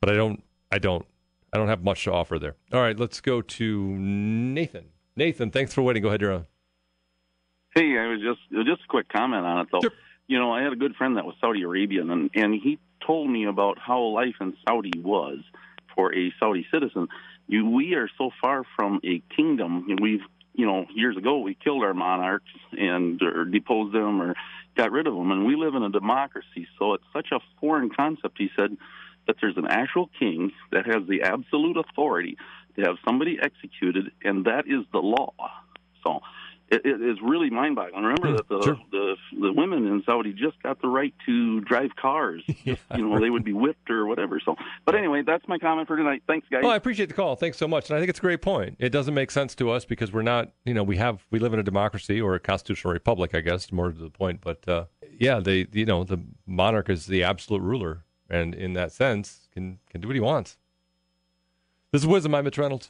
But I don't. I don't. I don't have much to offer there. All right, let's go to Nathan. Nathan, thanks for waiting. Go ahead, you're on. Hey, I was just just a quick comment on it though. Sure. You know, I had a good friend that was Saudi Arabian, and and he told me about how life in Saudi was for a Saudi citizen you, we are so far from a kingdom. We've, you know, years ago we killed our monarchs and or deposed them or got rid of them, and we live in a democracy. So it's such a foreign concept. He said that there's an actual king that has the absolute authority to have somebody executed, and that is the law. So it, it is really mind-boggling. Remember that the, Sure. the the women in Saudi just got the right to drive cars. Just, you know, they would be whipped or whatever. So, but anyway, that's my comment for tonight. Thanks, guys. Well, I appreciate the call. Thanks so much. And I think it's a great point. It doesn't make sense to us because we're not, you know, we have we live in a democracy or a constitutional republic, I guess, more to the point. But uh, yeah, they, you know, the monarch is the absolute ruler, and in that sense, can can do what he wants. This is wisdom. I'm Mitch Reynolds.